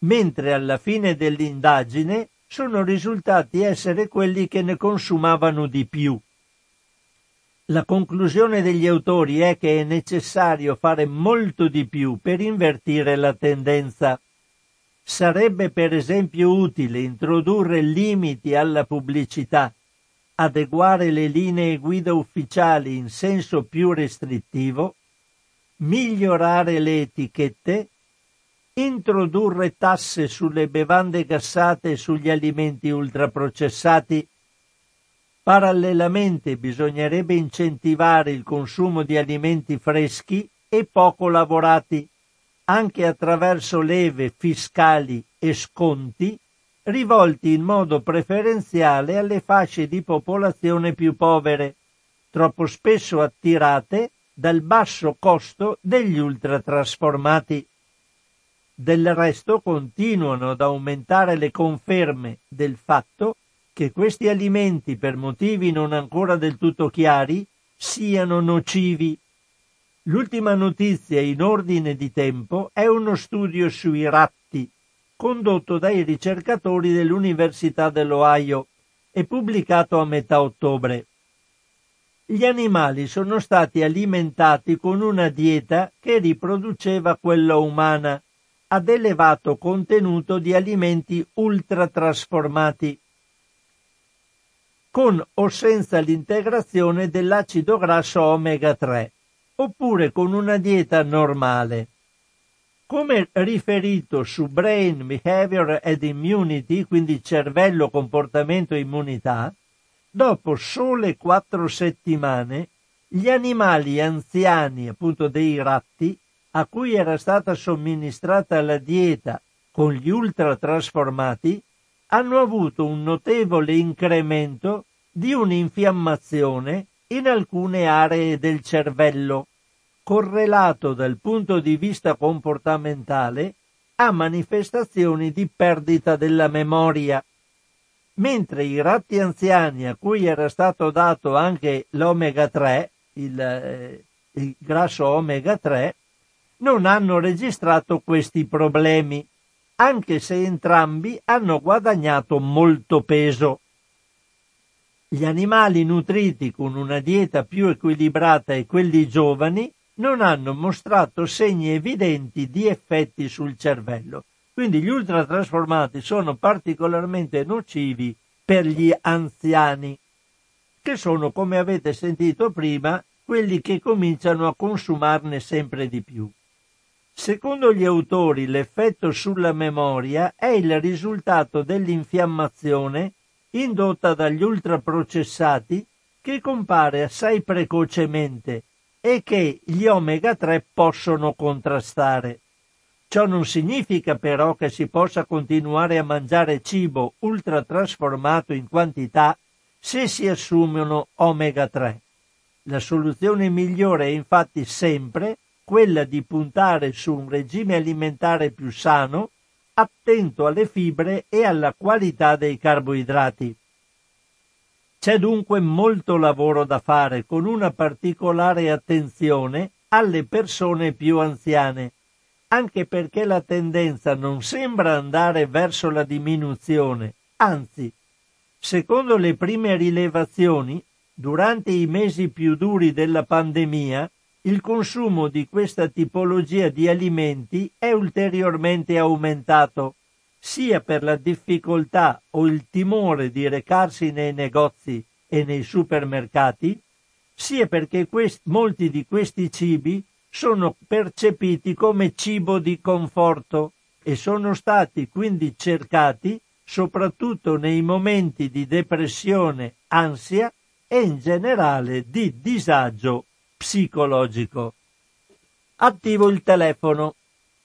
mentre alla fine dell'indagine sono risultati essere quelli che ne consumavano di più. La conclusione degli autori è che è necessario fare molto di più per invertire la tendenza. Sarebbe per esempio utile introdurre limiti alla pubblicità, adeguare le linee guida ufficiali in senso più restrittivo, migliorare le etichette, introdurre tasse sulle bevande gassate e sugli alimenti ultraprocessati. Parallelamente bisognerebbe incentivare il consumo di alimenti freschi e poco lavorati anche attraverso leve fiscali e sconti rivolti in modo preferenziale alle fasce di popolazione più povere, troppo spesso attirate dal basso costo degli ultratrasformati. Del resto continuano ad aumentare le conferme del fatto che questi alimenti, per motivi non ancora del tutto chiari, siano nocivi L'ultima notizia in ordine di tempo è uno studio sui ratti condotto dai ricercatori dell'Università dell'Ohio e pubblicato a metà ottobre. Gli animali sono stati alimentati con una dieta che riproduceva quella umana, ad elevato contenuto di alimenti ultratrasformati, con o senza l'integrazione dell'acido grasso omega 3 oppure con una dieta normale. Come riferito su Brain, Behavior and Immunity, quindi cervello, comportamento e immunità, dopo sole quattro settimane gli animali anziani, appunto dei ratti, a cui era stata somministrata la dieta con gli ultratrasformati, hanno avuto un notevole incremento di un'infiammazione in alcune aree del cervello, correlato dal punto di vista comportamentale a manifestazioni di perdita della memoria, mentre i ratti anziani a cui era stato dato anche l'omega 3, il, eh, il grasso omega 3, non hanno registrato questi problemi, anche se entrambi hanno guadagnato molto peso. Gli animali nutriti con una dieta più equilibrata e quelli giovani non hanno mostrato segni evidenti di effetti sul cervello. Quindi gli ultratrasformati sono particolarmente nocivi per gli anziani, che sono, come avete sentito prima, quelli che cominciano a consumarne sempre di più. Secondo gli autori l'effetto sulla memoria è il risultato dell'infiammazione indotta dagli ultraprocessati che compare assai precocemente e che gli omega 3 possono contrastare. Ciò non significa però che si possa continuare a mangiare cibo ultratrasformato in quantità se si assumono omega 3. La soluzione migliore è infatti sempre quella di puntare su un regime alimentare più sano attento alle fibre e alla qualità dei carboidrati. C'è dunque molto lavoro da fare con una particolare attenzione alle persone più anziane, anche perché la tendenza non sembra andare verso la diminuzione, anzi, secondo le prime rilevazioni, durante i mesi più duri della pandemia, il consumo di questa tipologia di alimenti è ulteriormente aumentato, sia per la difficoltà o il timore di recarsi nei negozi e nei supermercati, sia perché quest- molti di questi cibi sono percepiti come cibo di conforto e sono stati quindi cercati soprattutto nei momenti di depressione, ansia e in generale di disagio psicologico. Attivo il telefono.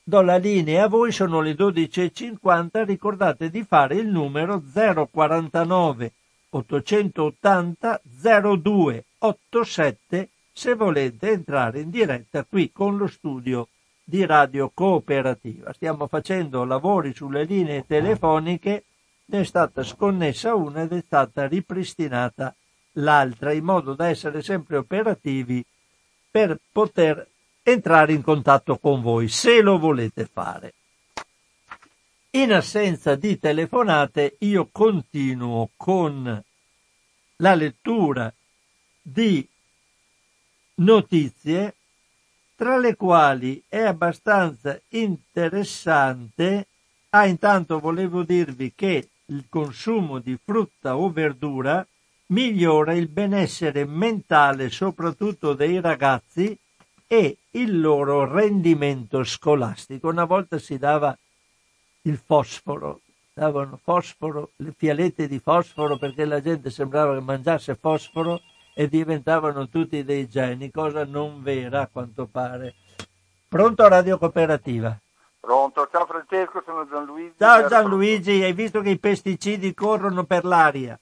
Do la linea a voi, sono le 12.50, ricordate di fare il numero 049 880 0287 se volete entrare in diretta qui con lo studio di Radio Cooperativa. Stiamo facendo lavori sulle linee telefoniche, ne è stata sconnessa una ed è stata ripristinata l'altra in modo da essere sempre operativi per poter entrare in contatto con voi se lo volete fare. In assenza di telefonate io continuo con la lettura di notizie tra le quali è abbastanza interessante. Ah, intanto volevo dirvi che il consumo di frutta o verdura migliora il benessere mentale soprattutto dei ragazzi e il loro rendimento scolastico. Una volta si dava il fosforo, davano fosforo, le fialette di fosforo perché la gente sembrava che mangiasse fosforo e diventavano tutti dei geni, cosa non vera a quanto pare. Pronto Radio Cooperativa? Pronto, ciao Francesco, sono Gianluigi. Ciao Gianluigi, hai visto che i pesticidi corrono per l'aria?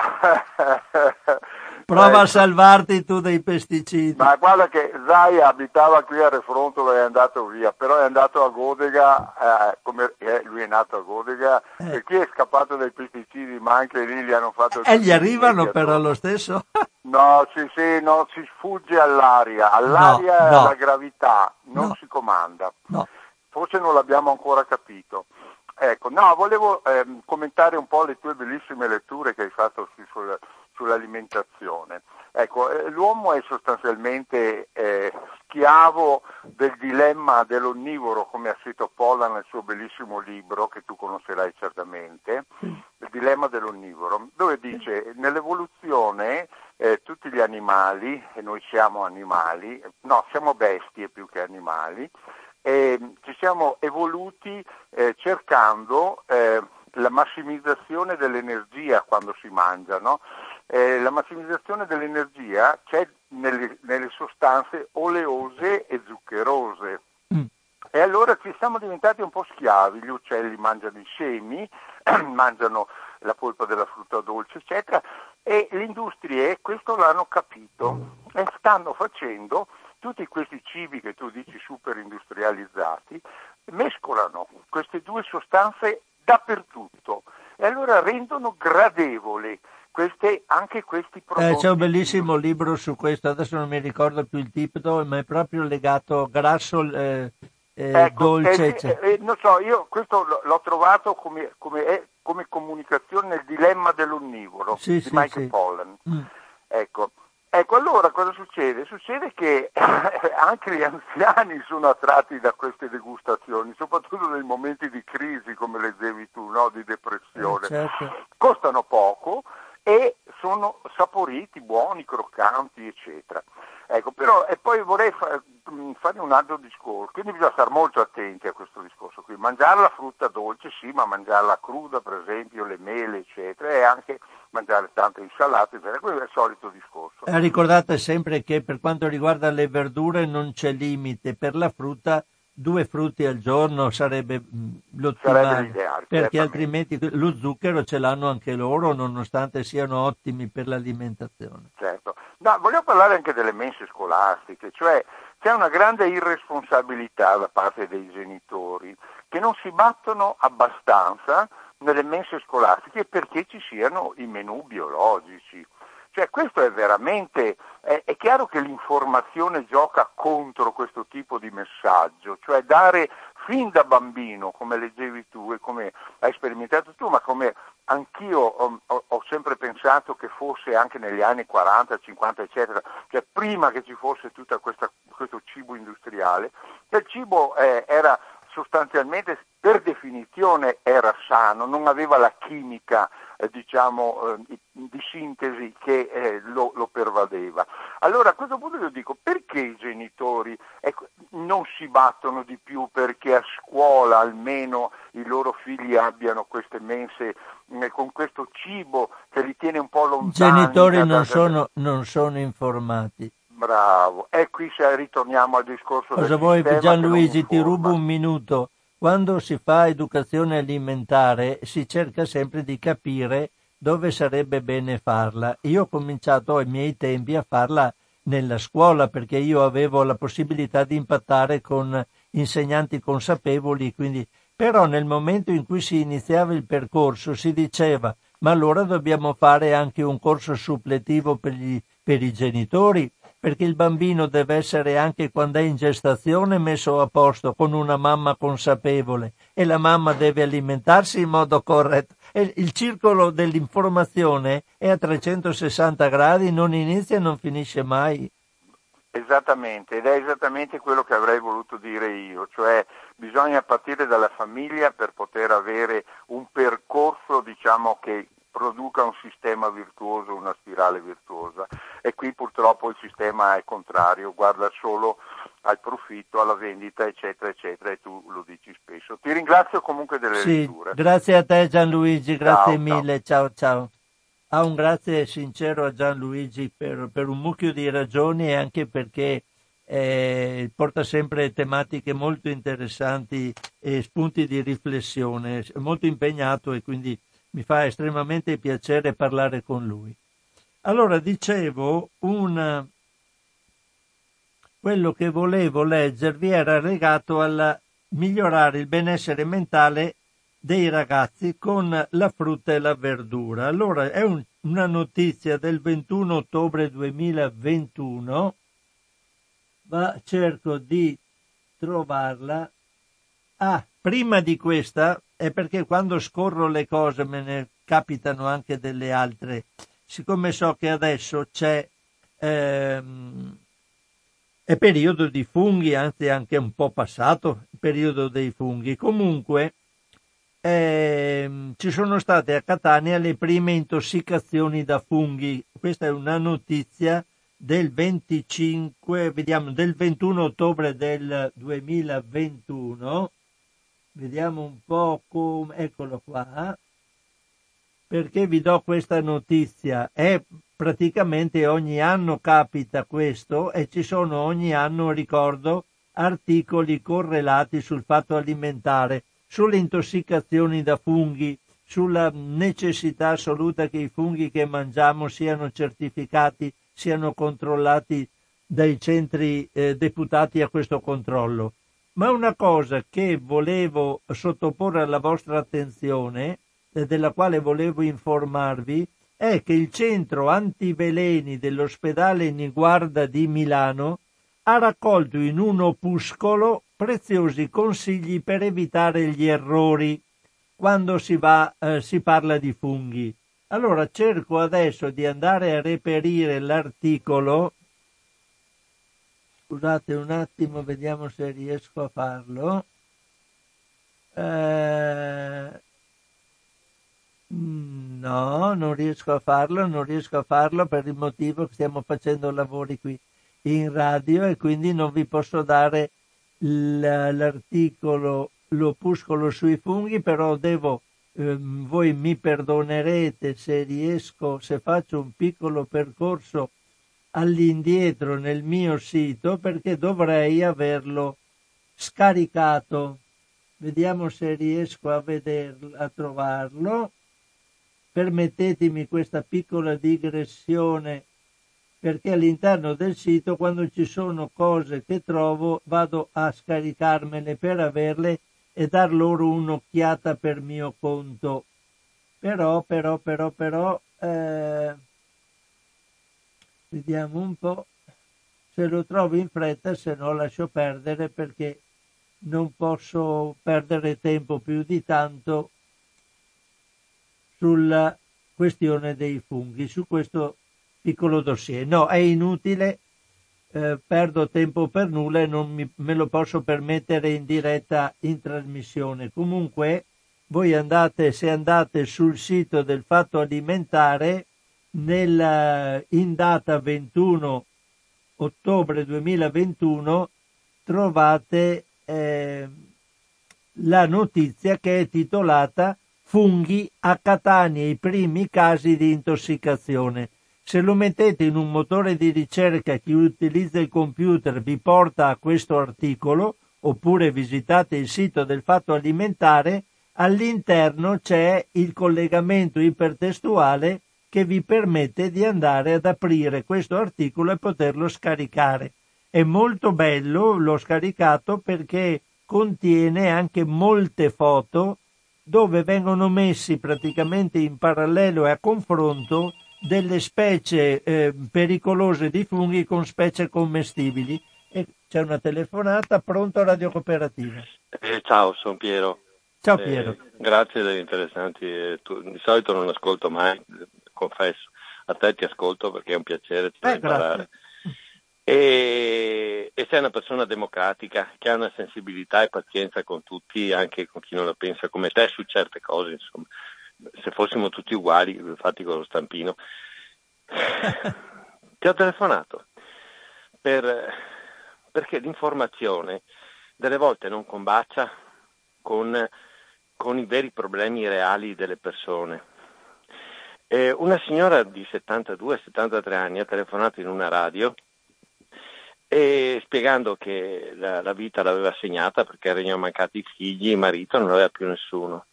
Prova a salvarti tu dai pesticidi. Ma guarda che Zai abitava qui a Refrontola e è andato via, però è andato a Godega, eh, come eh, lui è nato a Godega, eh. e qui è scappato dai pesticidi, ma anche lì gli hanno fatto... E gli arrivano però lo stesso? no, sì, sì, no, si sfugge all'aria, all'aria no, no. alla gravità, non no. si comanda. Forse non l'abbiamo ancora capito. Ecco, no, volevo ehm, commentare un po' le tue bellissime letture che hai fatto su, sul, sull'alimentazione. Ecco, eh, l'uomo è sostanzialmente eh, schiavo del dilemma dell'onnivoro, come ha scritto Polla nel suo bellissimo libro, che tu conoscerai certamente, il dilemma dell'onnivoro, dove dice nell'evoluzione eh, tutti gli animali, e noi siamo animali, no, siamo bestie più che animali, ci siamo evoluti eh, cercando eh, la massimizzazione dell'energia quando si mangia, no? eh, la massimizzazione dell'energia c'è nelle, nelle sostanze oleose e zuccherose. Mm. E allora ci siamo diventati un po' schiavi, gli uccelli mangiano i semi, mangiano la polpa della frutta dolce, eccetera, e le industrie questo l'hanno capito e stanno facendo tutti questi cibi che tu dici super industrializzati, mescolano queste due sostanze dappertutto e allora rendono gradevoli queste, anche questi prodotti. Eh, c'è un bellissimo libro su questo, adesso non mi ricordo più il titolo, ma è proprio legato grasso, eh, eh, ecco, dolce. Eh, eh, non so, io questo l'ho trovato come, come, come comunicazione nel dilemma dell'onnivoro sì, di sì, Michael sì. Pollan. Mm. Ecco. Ecco, allora cosa succede? Succede che anche gli anziani sono attratti da queste degustazioni, soprattutto nei momenti di crisi, come leggevi tu, no? di depressione. Eh, certo. Costano poco, e sono saporiti, buoni, croccanti, eccetera. Ecco, però, e poi vorrei fa, mm, fare un altro discorso, quindi bisogna stare molto attenti a questo discorso qui. Mangiare la frutta dolce sì, ma mangiarla cruda, per esempio, le mele, eccetera, e anche mangiare tante insalate, eccetera. Questo è il solito discorso. Eh, ricordate sempre che per quanto riguarda le verdure non c'è limite, per la frutta due frutti al giorno sarebbe mm, l'ottimale, perché altrimenti lo zucchero ce l'hanno anche loro nonostante siano ottimi per l'alimentazione. Certo, no, voglio parlare anche delle mense scolastiche, cioè c'è una grande irresponsabilità da parte dei genitori che non si battono abbastanza nelle mense scolastiche perché ci siano i menù biologici. Cioè questo è veramente, è, è, chiaro che l'informazione gioca contro questo tipo di messaggio, cioè dare fin da bambino, come leggevi tu e come hai sperimentato tu, ma come anch'io ho, ho, ho, sempre pensato che fosse anche negli anni 40, 50, eccetera, cioè prima che ci fosse tutto questo cibo industriale, il cibo eh, era sostanzialmente per definizione era sano, non aveva la chimica eh, diciamo, eh, di sintesi che eh, lo, lo, pervadeva. Allora a questo punto io dico perché i genitori ecco, non si battono di più perché a scuola almeno i loro figli abbiano queste mense eh, con questo cibo che li tiene un po' lontani. I genitori non, da... sono, non sono informati. Bravo, e qui ritorniamo al discorso Cosa vuoi Gianluigi, ti rubo un minuto. Quando si fa educazione alimentare si cerca sempre di capire dove sarebbe bene farla. Io ho cominciato ai miei tempi a farla nella scuola perché io avevo la possibilità di impattare con insegnanti consapevoli, quindi però nel momento in cui si iniziava il percorso si diceva ma allora dobbiamo fare anche un corso suppletivo per, gli, per i genitori perché il bambino deve essere anche quando è in gestazione messo a posto con una mamma consapevole e la mamma deve alimentarsi in modo corretto. E il circolo dell'informazione è a 360 gradi, non inizia e non finisce mai. Esattamente, ed è esattamente quello che avrei voluto dire io, cioè bisogna partire dalla famiglia per poter avere un percorso diciamo, che produca un sistema virtuoso, una spirale virtuosa e qui purtroppo il sistema è contrario, guarda solo al profitto, alla vendita, eccetera, eccetera, e tu lo dici spesso. Ti ringrazio comunque delle sì, letture. Grazie a te Gianluigi, grazie ciao, mille, ciao ciao. Ah, un grazie sincero a Gianluigi per, per un mucchio di ragioni e anche perché eh, porta sempre tematiche molto interessanti e spunti di riflessione, è molto impegnato e quindi mi fa estremamente piacere parlare con lui. Allora dicevo, una, quello che volevo leggervi era legato al migliorare il benessere mentale dei ragazzi con la frutta e la verdura. Allora è un, una notizia del 21 ottobre 2021, ma cerco di trovarla. Ah, prima di questa è perché quando scorro le cose me ne capitano anche delle altre. Siccome so che adesso c'è ehm, è periodo di funghi, anzi anche un po' passato il periodo dei funghi. Comunque ehm, ci sono state a Catania le prime intossicazioni da funghi. Questa è una notizia del 25, vediamo, del 21 ottobre del 2021 Vediamo un po' come, eccolo qua, perché vi do questa notizia. È praticamente ogni anno capita questo e ci sono ogni anno, ricordo, articoli correlati sul fatto alimentare, sulle intossicazioni da funghi, sulla necessità assoluta che i funghi che mangiamo siano certificati, siano controllati dai centri eh, deputati a questo controllo. Ma una cosa che volevo sottoporre alla vostra attenzione della quale volevo informarvi è che il centro antiveleni dell'ospedale Niguarda di Milano ha raccolto in un opuscolo preziosi consigli per evitare gli errori quando si, va, eh, si parla di funghi. Allora cerco adesso di andare a reperire l'articolo Scusate un attimo, vediamo se riesco a farlo. Eh, no, non riesco a farlo, non riesco a farlo per il motivo che stiamo facendo lavori qui in radio e quindi non vi posso dare l'articolo, l'opuscolo sui funghi, però devo, eh, voi mi perdonerete se riesco, se faccio un piccolo percorso all'indietro nel mio sito perché dovrei averlo scaricato. Vediamo se riesco a vederlo, a trovarlo. Permettetemi questa piccola digressione perché all'interno del sito quando ci sono cose che trovo vado a scaricarmene per averle e dar loro un'occhiata per mio conto. Però, però, però, però, eh, Vediamo un po' se lo trovo in fretta, se no lascio perdere perché non posso perdere tempo più di tanto sulla questione dei funghi, su questo piccolo dossier. No, è inutile, eh, perdo tempo per nulla e non mi, me lo posso permettere in diretta in trasmissione. Comunque, voi andate, se andate sul sito del Fatto Alimentare, nel, in data 21 ottobre 2021 trovate eh, la notizia che è titolata Funghi a Catania i primi casi di intossicazione. Se lo mettete in un motore di ricerca chi utilizza il computer vi porta a questo articolo oppure visitate il sito del Fatto Alimentare, all'interno c'è il collegamento ipertestuale che vi permette di andare ad aprire questo articolo e poterlo scaricare. È molto bello, l'ho scaricato perché contiene anche molte foto dove vengono messi praticamente in parallelo e a confronto delle specie eh, pericolose di funghi con specie commestibili. E c'è una telefonata, pronto Radio Cooperativa. Eh, ciao, sono Piero. Ciao eh, Piero. grazie degli interessanti. Eh, tu, di solito non ascolto mai, confesso. A te ti ascolto perché è un piacere eh, imparare. E, e, sei una persona democratica che ha una sensibilità e pazienza con tutti, anche con chi non la pensa come te su certe cose, insomma. Se fossimo tutti uguali, infatti con lo stampino. ti ho telefonato per, perché l'informazione delle volte non combacia con, con i veri problemi reali delle persone eh, una signora di 72-73 anni ha telefonato in una radio e spiegando che la, la vita l'aveva segnata perché erano mancati i figli, il marito non aveva più nessuno.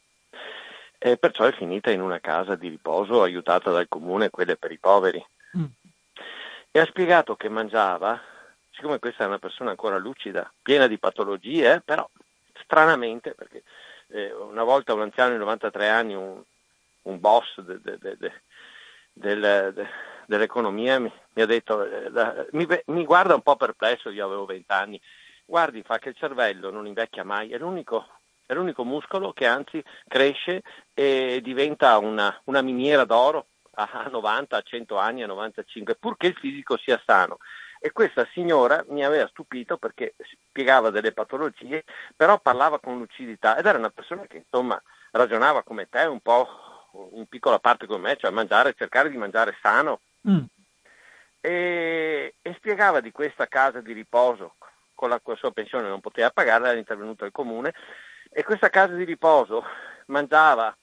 E perciò è finita in una casa di riposo aiutata dal comune, quelle per i poveri. Mm. E ha spiegato che mangiava, siccome questa è una persona ancora lucida, piena di patologie, però stranamente, perché eh, una volta un anziano di 93 anni, un, un boss de, de, de, del, dell'economia mi, mi, ha detto, eh, mi, mi, guarda un po' perplesso, io avevo 20 anni, guardi fa che il cervello non invecchia mai, è l'unico, è l'unico muscolo che anzi cresce e diventa una, una miniera d'oro a 90, a 100 anni, a 95, purché il fisico sia sano. E questa signora mi aveva stupito perché spiegava delle patologie, però parlava con lucidità ed era una persona che insomma ragionava come te, un po' in piccola parte come me, cioè mangiare, cercare di mangiare sano. Mm. E, e, spiegava di questa casa di riposo con la, con la sua pensione non poteva pagarla, era intervenuto il comune e questa casa di riposo mangiava,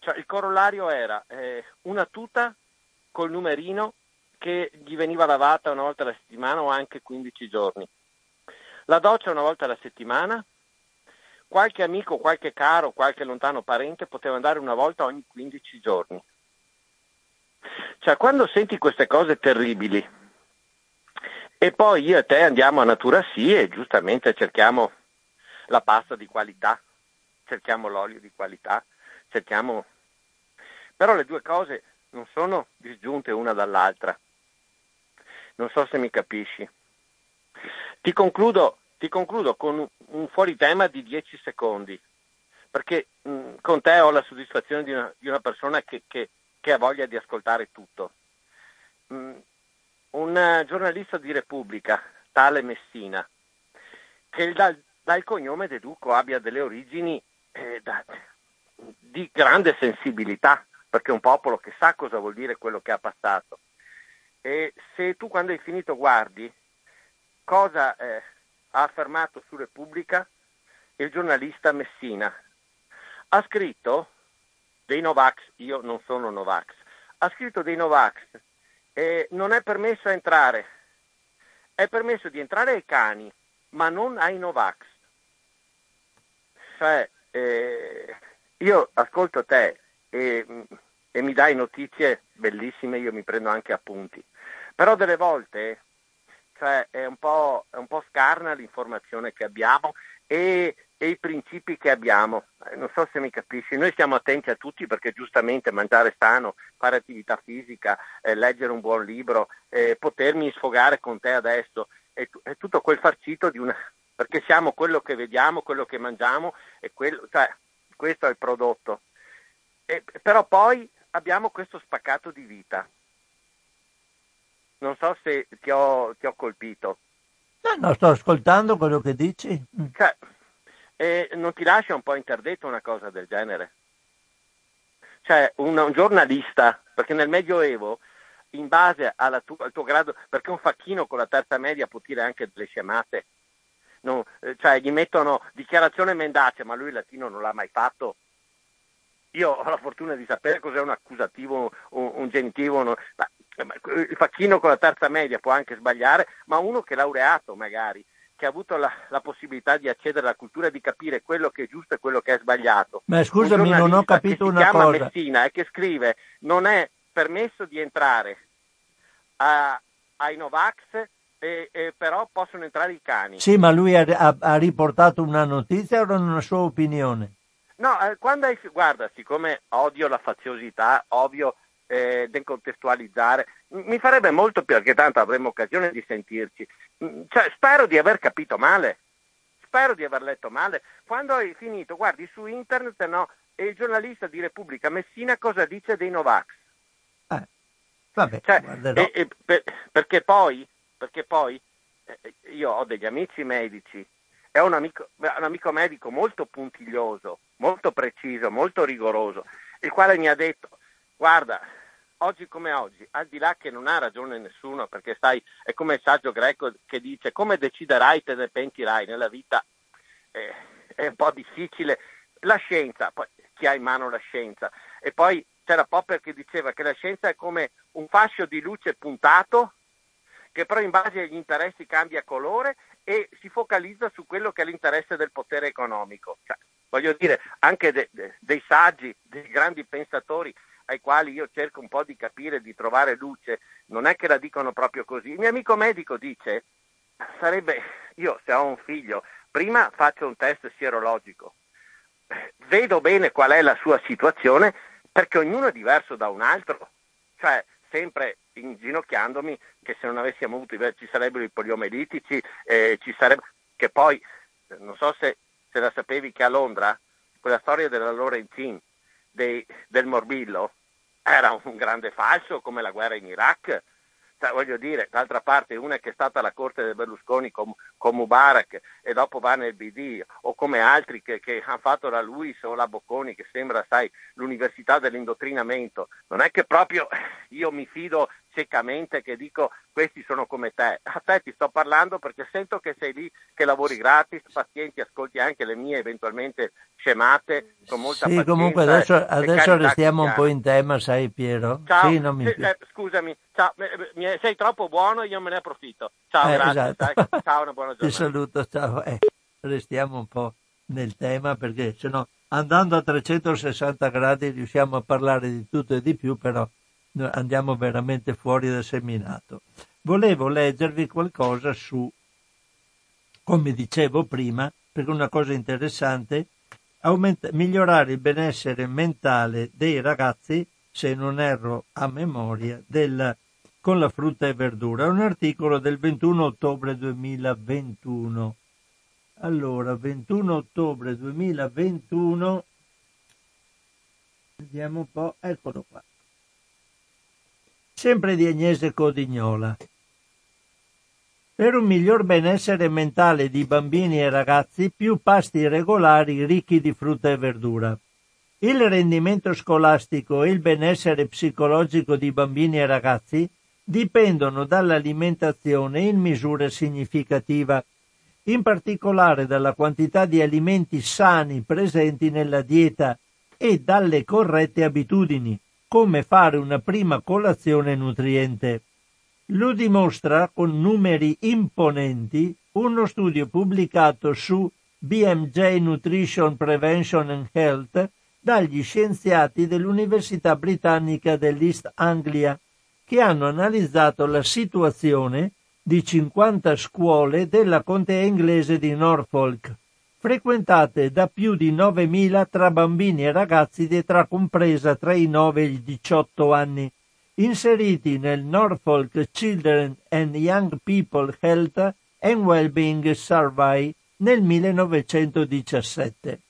cioè il corollario era eh, una tuta col numerino che gli veniva lavata una volta alla settimana o anche 15 giorni. La doccia una volta alla settimana, qualche amico, qualche caro, qualche lontano parente poteva andare una volta ogni 15 giorni. Cioè, quando senti queste cose terribili e poi io e te andiamo a Natura Sì e giustamente cerchiamo la pasta di qualità, cerchiamo l'olio di qualità, cerchiamo... Però le due cose non sono disgiunte una dall'altra. Non so se mi capisci. Ti concludo ti concludo con un fuori tema di 10 secondi, perché mh, mm, con te ho la soddisfazione di una, di una persona che, che, che, ha voglia di ascoltare tutto. Mh, mm, un giornalista di Repubblica, tale Messina, che dal, dal cognome deduco abbia delle origini eh, da, di grande sensibilità, perché è un popolo che sa cosa vuol dire quello che ha passato. E se tu quando hai finito guardi cosa eh, ha affermato su Repubblica il giornalista Messina. Ha scritto dei Novax, io non sono Novax, ha scritto dei Novax, eh, non è permesso entrare, è permesso di entrare ai cani, ma non ai Novax. Cioè, eh, io ascolto te e, e mi dai notizie bellissime, io mi prendo anche appunti, però delle volte cioè è un, po', è un po' scarna l'informazione che abbiamo e, e i principi che abbiamo. Eh, non so se mi capisci, noi stiamo attenti a tutti perché giustamente mangiare sano, fare attività fisica, eh, leggere un buon libro, eh, potermi sfogare con te adesso, è, è, tutto quel farcito di una... perché siamo quello che vediamo, quello che mangiamo e quello, cioè, questo è il prodotto. E, però poi abbiamo questo spaccato di vita. Non so se ti ho, ti ho colpito. No, no, sto ascoltando quello che dici. Cioè, e non ti lascia un po' interdetto una cosa del genere? Cioè, un, un giornalista, perché nel Medioevo, in base tu, al tuo grado, perché un facchino con la terza media può dire anche delle scemate, no, eh, cioè gli mettono dichiarazione mendace, ma lui il latino non l'ha mai fatto. Io ho la fortuna di sapere cos'è un accusativo, un, un genitivo, no, ma, il facchino con la terza media può anche sbagliare, ma uno che è laureato magari, che ha avuto la, la, possibilità di accedere alla cultura e di capire quello che è giusto e quello che è sbagliato. Ma scusami, non ho capito una cosa. Si chiama Messina e che scrive non è permesso di entrare a, ai Novax e, e, però possono entrare i cani. Sì, ma lui ha, ha, ha riportato una notizia o una sua opinione? No, eh, quando hai, guarda, siccome odio la faziosità, ovvio eh, decontestualizzare, mi farebbe molto più, perché tanto avremo occasione di sentirci, cioè, spero di aver capito male, spero di aver letto male. Quando hai finito, guardi su internet, no, e il giornalista di Repubblica Messina cosa dice dei Novax. Eh, vabbè, cioè, e, e, per, perché poi, perché poi eh, io ho degli amici medici è un amico, un amico medico molto puntiglioso, molto preciso, molto rigoroso, il quale mi ha detto, guarda, oggi come oggi, al di là che non ha ragione nessuno, perché sai, è come il saggio greco che dice come deciderai te ne pentirai nella vita, eh, è un po' difficile. La scienza, poi chi ha in mano la scienza, e poi c'era Popper che diceva che la scienza è come un fascio di luce puntato che però in base agli interessi cambia colore e si focalizza su quello che è l'interesse del potere economico. Cioè, voglio dire, anche de, de, dei saggi, dei grandi pensatori ai quali io cerco un po' di capire, di trovare luce, non è che la dicono proprio così. Il mio amico medico dice, sarebbe, io se ho un figlio, prima faccio un test sierologico, vedo bene qual è la sua situazione, perché ognuno è diverso da un altro, cioè sempre inginocchiandomi che se non avessimo avuto, ci sarebbero i poliomelitici, eh, ci sarebbe, che poi, non so se, se la sapevi che a Londra, quella storia della Lorenzin, dei, del morbillo, era un grande falso come la guerra in Iraq. Cioè, voglio dire, d'altra parte una che è stata alla corte del Berlusconi con, con Mubarak e dopo va nel BD, o come altri che, che hanno fatto la Luis o la Bocconi, che sembra, sai, l'università dell'indottrinamento. Non è che proprio io mi fido ciecamente che dico questi sono come te. A te ti sto parlando perché sento che sei lì, che lavori gratis, pazienti, ascolti anche le mie eventualmente scemate con molta sì, comunque adesso, adesso restiamo un po' in tema, sai Piero? Ciao, sì, mi... eh, scusami, ciao, sei troppo buono, io me ne approfitto. Ciao, eh, grazie. Esatto. Ciao, una buona giornata. Ti saluto, ciao. Eh, restiamo un po' nel tema perché se no andando a 360 gradi riusciamo a parlare di tutto e di più, però andiamo veramente fuori dal seminato. Volevo leggervi qualcosa su, come dicevo prima, perché una cosa interessante, aumenta, migliorare il benessere mentale dei ragazzi, se non erro a memoria, del, con la frutta e verdura. È un articolo del 21 ottobre 2021. Allora, 21 ottobre 2021, vediamo un po', eccolo qua sempre di Agnese Codignola. Per un miglior benessere mentale di bambini e ragazzi, più pasti regolari ricchi di frutta e verdura. Il rendimento scolastico e il benessere psicologico di bambini e ragazzi dipendono dall'alimentazione in misura significativa, in particolare dalla quantità di alimenti sani presenti nella dieta e dalle corrette abitudini come fare una prima colazione nutriente. Lo dimostra con numeri imponenti uno studio pubblicato su BMJ Nutrition Prevention and Health dagli scienziati dell'Università Britannica dell'East Anglia, che hanno analizzato la situazione di 50 scuole della contea inglese di Norfolk frequentate da più di 9.000 tra bambini e ragazzi di età compresa tra i 9 e i 18 anni, inseriti nel Norfolk Children and Young People Health and Wellbeing Survey nel 1917.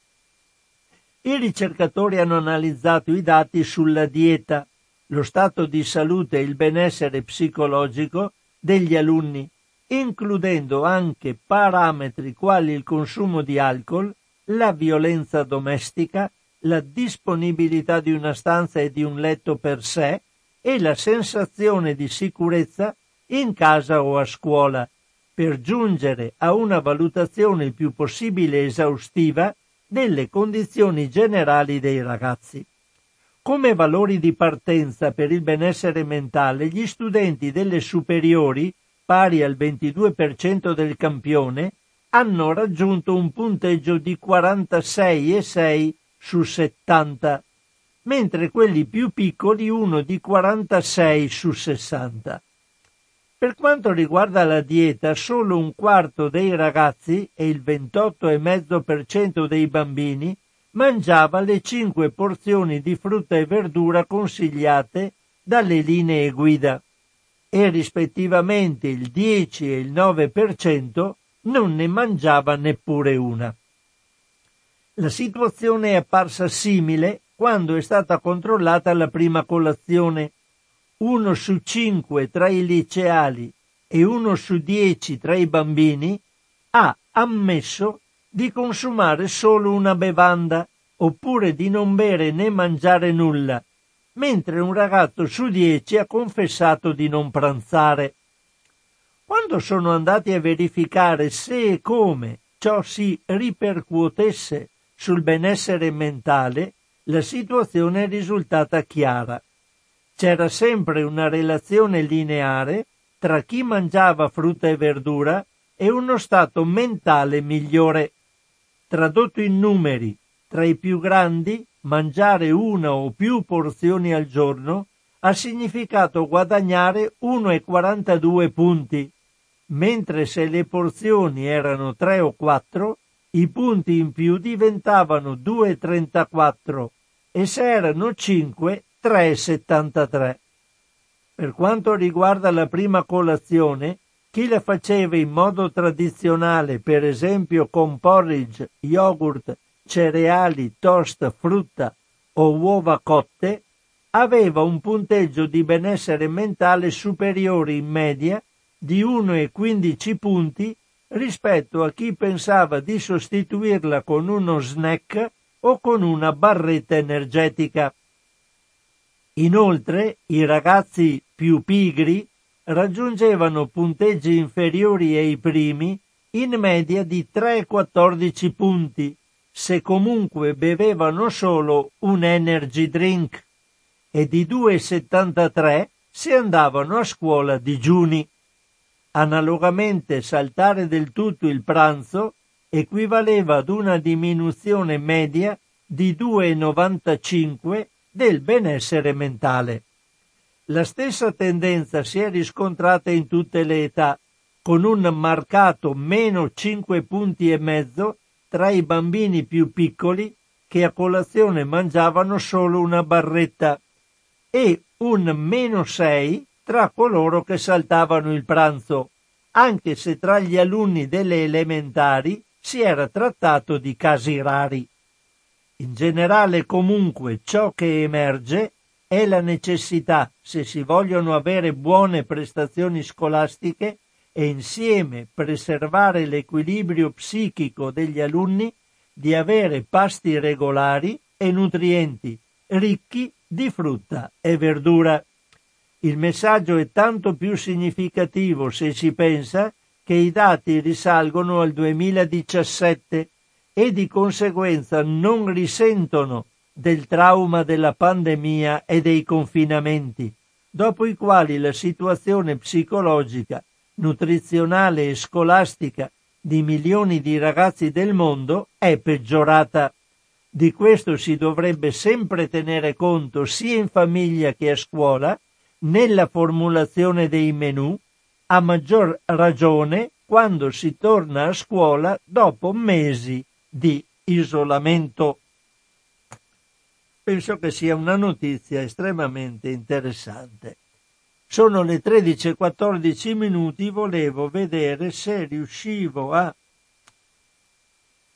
I ricercatori hanno analizzato i dati sulla dieta, lo stato di salute e il benessere psicologico degli alunni, includendo anche parametri quali il consumo di alcol, la violenza domestica, la disponibilità di una stanza e di un letto per sé e la sensazione di sicurezza in casa o a scuola, per giungere a una valutazione il più possibile esaustiva delle condizioni generali dei ragazzi. Come valori di partenza per il benessere mentale, gli studenti delle superiori, pari al 22% del campione, hanno raggiunto un punteggio di 46,6 su 70, mentre quelli più piccoli uno di 46 su 60. Per quanto riguarda la dieta, solo un quarto dei ragazzi e il 28,5% dei bambini mangiava le 5 porzioni di frutta e verdura consigliate dalle linee guida e rispettivamente il 10 e il 9% non ne mangiava neppure una. La situazione è apparsa simile quando è stata controllata la prima colazione uno su cinque tra i liceali e uno su dieci tra i bambini ha ammesso di consumare solo una bevanda oppure di non bere né mangiare nulla, mentre un ragazzo su dieci ha confessato di non pranzare. Quando sono andati a verificare se e come ciò si ripercuotesse sul benessere mentale, la situazione è risultata chiara c'era sempre una relazione lineare tra chi mangiava frutta e verdura e uno stato mentale migliore. Tradotto in numeri, tra i più grandi, mangiare una o più porzioni al giorno ha significato guadagnare 1,42 punti, mentre se le porzioni erano 3 o 4, i punti in più diventavano 2,34 e se erano 5 3,73. Per quanto riguarda la prima colazione, chi la faceva in modo tradizionale, per esempio con porridge, yogurt, cereali, toast, frutta o uova cotte, aveva un punteggio di benessere mentale superiore in media di 1,15 punti rispetto a chi pensava di sostituirla con uno snack o con una barretta energetica. Inoltre i ragazzi più pigri raggiungevano punteggi inferiori ai primi in media di 3-14 punti, se comunque bevevano solo un energy drink, e di 2,73 se andavano a scuola digiuni. Analogamente saltare del tutto il pranzo equivaleva ad una diminuzione media di 2,95 del benessere mentale. La stessa tendenza si è riscontrata in tutte le età, con un marcato meno 5 punti e mezzo tra i bambini più piccoli che a colazione mangiavano solo una barretta e un meno 6 tra coloro che saltavano il pranzo, anche se tra gli alunni delle elementari si era trattato di casi rari. In generale comunque ciò che emerge è la necessità, se si vogliono avere buone prestazioni scolastiche e insieme preservare l'equilibrio psichico degli alunni, di avere pasti regolari e nutrienti ricchi di frutta e verdura. Il messaggio è tanto più significativo se si pensa che i dati risalgono al 2017 e di conseguenza non risentono del trauma della pandemia e dei confinamenti, dopo i quali la situazione psicologica, nutrizionale e scolastica di milioni di ragazzi del mondo è peggiorata. Di questo si dovrebbe sempre tenere conto sia in famiglia che a scuola, nella formulazione dei menù, a maggior ragione quando si torna a scuola dopo mesi di isolamento. Penso che sia una notizia estremamente interessante. Sono le 13.14 minuti, volevo vedere se riuscivo a...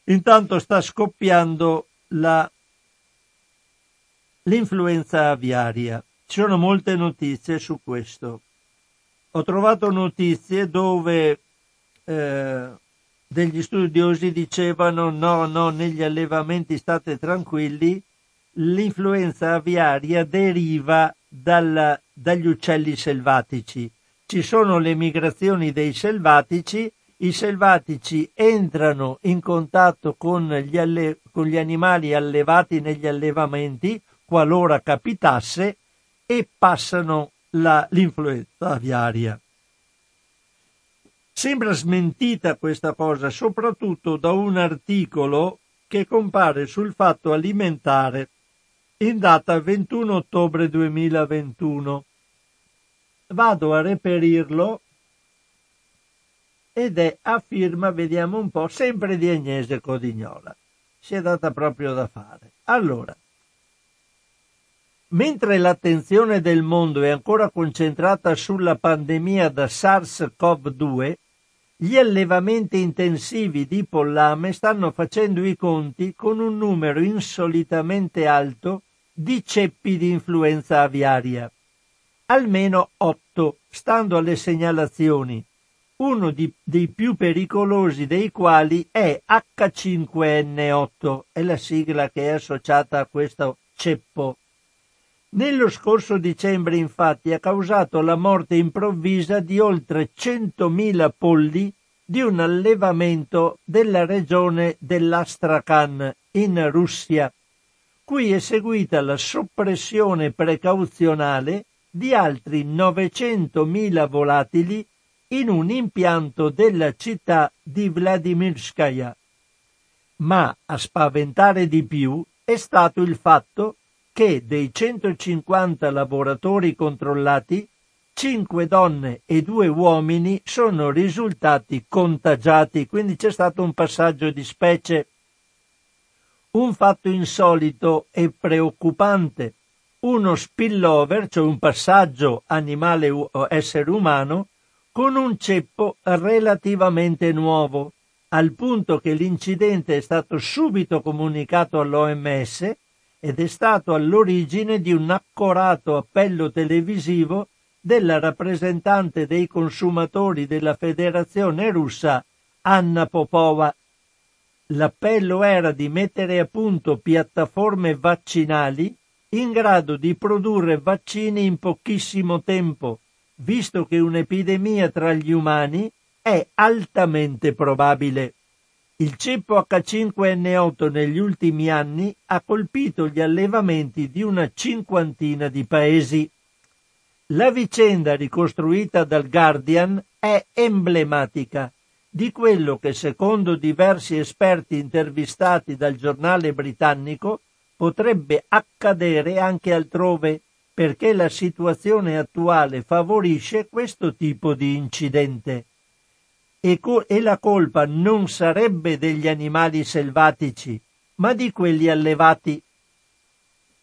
Intanto sta scoppiando la... l'influenza aviaria. Ci sono molte notizie su questo. Ho trovato notizie dove eh, degli studiosi dicevano no, no, negli allevamenti state tranquilli, l'influenza aviaria deriva dalla, dagli uccelli selvatici. Ci sono le migrazioni dei selvatici, i selvatici entrano in contatto con gli, alle, con gli animali allevati negli allevamenti, qualora capitasse, e passano la, l'influenza aviaria. Sembra smentita questa cosa soprattutto da un articolo che compare sul fatto alimentare in data 21 ottobre 2021. Vado a reperirlo ed è a firma, vediamo un po', sempre di Agnese Codignola. Si è data proprio da fare. Allora, mentre l'attenzione del mondo è ancora concentrata sulla pandemia da SARS-CoV-2, gli allevamenti intensivi di pollame stanno facendo i conti con un numero insolitamente alto di ceppi di influenza aviaria. Almeno otto, stando alle segnalazioni, uno di, dei più pericolosi dei quali è H5N8, è la sigla che è associata a questo ceppo. Nello scorso dicembre infatti ha causato la morte improvvisa di oltre 100.000 polli di un allevamento della regione dell'Astrakhan in Russia cui è seguita la soppressione precauzionale di altri 900.000 volatili in un impianto della città di Vladimirskaya. Ma a spaventare di più è stato il fatto che dei 150 lavoratori controllati, 5 donne e 2 uomini sono risultati contagiati, quindi c'è stato un passaggio di specie un fatto insolito e preoccupante, uno spillover, cioè un passaggio animale-essere umano, con un ceppo relativamente nuovo, al punto che l'incidente è stato subito comunicato all'OMS ed è stato all'origine di un accorato appello televisivo della rappresentante dei consumatori della Federazione russa Anna Popova L'appello era di mettere a punto piattaforme vaccinali in grado di produrre vaccini in pochissimo tempo, visto che un'epidemia tra gli umani è altamente probabile. Il ceppo H5N8 negli ultimi anni ha colpito gli allevamenti di una cinquantina di paesi. La vicenda ricostruita dal Guardian è emblematica di quello che secondo diversi esperti intervistati dal giornale britannico potrebbe accadere anche altrove perché la situazione attuale favorisce questo tipo di incidente. E, co- e la colpa non sarebbe degli animali selvatici, ma di quelli allevati.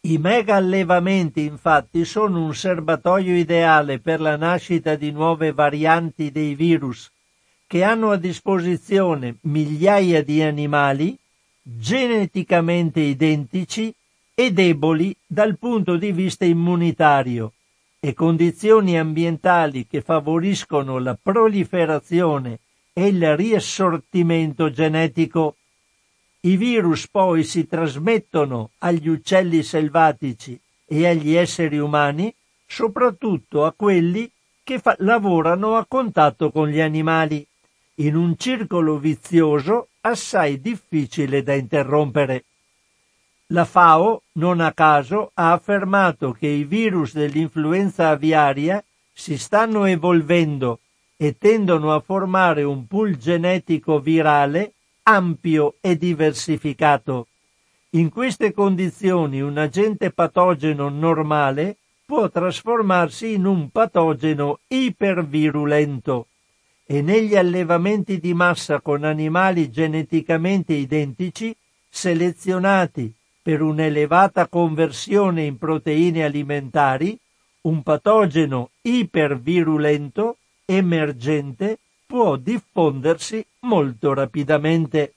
I mega allevamenti infatti sono un serbatoio ideale per la nascita di nuove varianti dei virus che hanno a disposizione migliaia di animali geneticamente identici e deboli dal punto di vista immunitario e condizioni ambientali che favoriscono la proliferazione e il riassortimento genetico. I virus poi si trasmettono agli uccelli selvatici e agli esseri umani, soprattutto a quelli che fa- lavorano a contatto con gli animali in un circolo vizioso assai difficile da interrompere. La FAO, non a caso, ha affermato che i virus dell'influenza aviaria si stanno evolvendo e tendono a formare un pool genetico virale ampio e diversificato. In queste condizioni un agente patogeno normale può trasformarsi in un patogeno ipervirulento e negli allevamenti di massa con animali geneticamente identici selezionati per un'elevata conversione in proteine alimentari, un patogeno ipervirulento emergente può diffondersi molto rapidamente.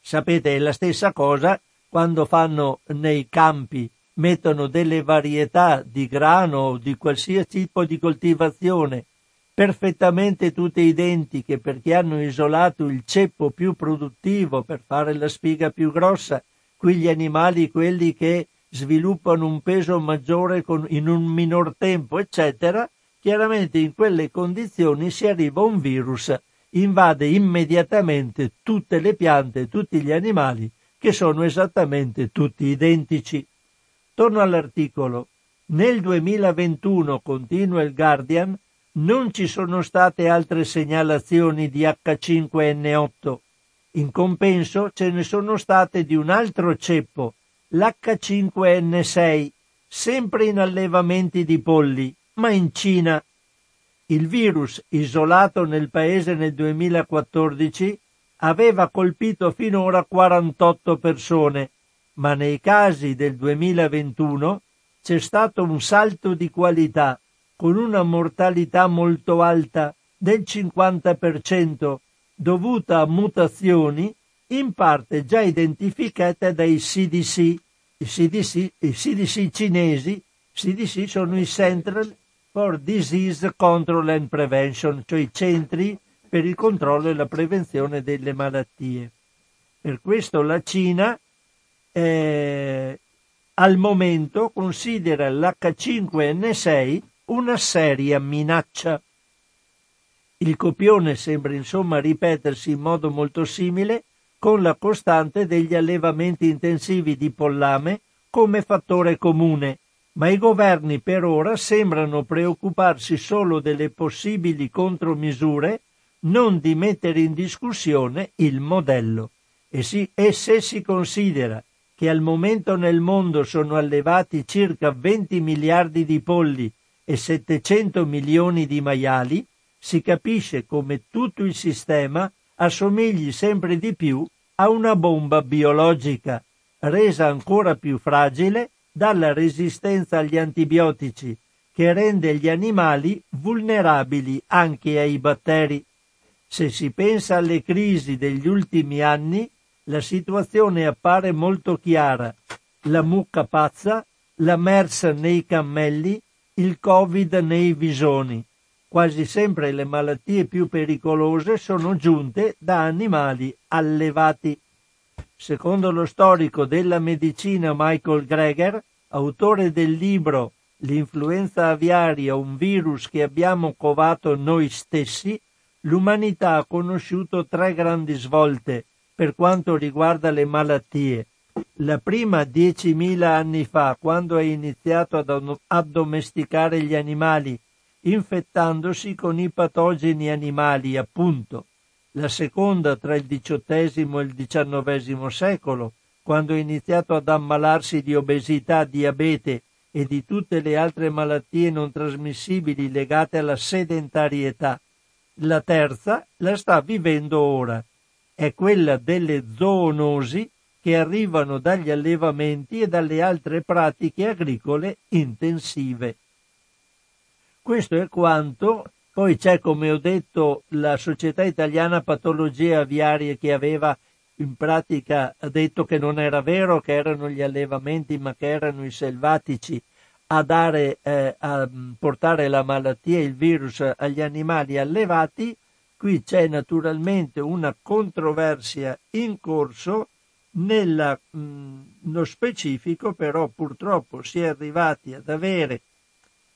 Sapete, è la stessa cosa quando fanno nei campi, mettono delle varietà di grano o di qualsiasi tipo di coltivazione perfettamente tutte identiche perché hanno isolato il ceppo più produttivo per fare la spiga più grossa, quegli animali quelli che sviluppano un peso maggiore con, in un minor tempo, eccetera, chiaramente in quelle condizioni si arriva un virus, invade immediatamente tutte le piante, tutti gli animali, che sono esattamente tutti identici. Torno all'articolo. Nel 2021, continua il Guardian, non ci sono state altre segnalazioni di H5N8. In compenso ce ne sono state di un altro ceppo, l'H5N6, sempre in allevamenti di polli, ma in Cina. Il virus, isolato nel paese nel 2014, aveva colpito finora 48 persone, ma nei casi del 2021 c'è stato un salto di qualità con una mortalità molto alta del 50% dovuta a mutazioni in parte già identificate dai CDC. I CDC, i CDC cinesi, CDC sono i Central for Disease Control and Prevention, cioè i centri per il controllo e la prevenzione delle malattie. Per questo la Cina eh, al momento considera l'H5N6 una seria minaccia. Il copione sembra insomma ripetersi in modo molto simile con la costante degli allevamenti intensivi di pollame come fattore comune, ma i governi per ora sembrano preoccuparsi solo delle possibili contromisure, non di mettere in discussione il modello. E, si, e se si considera che al momento nel mondo sono allevati circa 20 miliardi di polli e 700 milioni di maiali, si capisce come tutto il sistema assomigli sempre di più a una bomba biologica, resa ancora più fragile dalla resistenza agli antibiotici, che rende gli animali vulnerabili anche ai batteri. Se si pensa alle crisi degli ultimi anni, la situazione appare molto chiara. La mucca pazza, la MERS nei cammelli, il Covid nei visoni. Quasi sempre le malattie più pericolose sono giunte da animali allevati. Secondo lo storico della medicina Michael Greger, autore del libro L'influenza aviaria, un virus che abbiamo covato noi stessi, l'umanità ha conosciuto tre grandi svolte per quanto riguarda le malattie. La prima diecimila anni fa, quando ha iniziato ad addomesticare gli animali, infettandosi con i patogeni animali, appunto. La seconda tra il XVIII e il XIX secolo, quando ha iniziato ad ammalarsi di obesità, diabete e di tutte le altre malattie non trasmissibili legate alla sedentarietà. La terza la sta vivendo ora. È quella delle zoonosi che arrivano dagli allevamenti e dalle altre pratiche agricole intensive. Questo è quanto. Poi c'è, come ho detto, la Società Italiana Patologie Aviarie che aveva in pratica detto che non era vero che erano gli allevamenti, ma che erano i selvatici a, dare, eh, a portare la malattia e il virus agli animali allevati. Qui c'è naturalmente una controversia in corso nello mm, specifico però purtroppo si è arrivati ad avere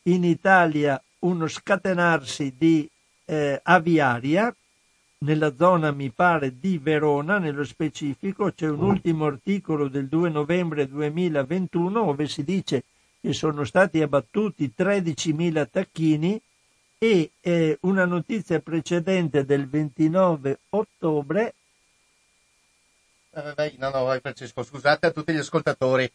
in Italia uno scatenarsi di eh, aviaria. Nella zona mi pare di Verona nello specifico c'è un ultimo articolo del 2 novembre 2021 dove si dice che sono stati abbattuti 13.000 tacchini e eh, una notizia precedente del 29 ottobre eh, no, no, vai Francesco, scusate a tutti gli ascoltatori.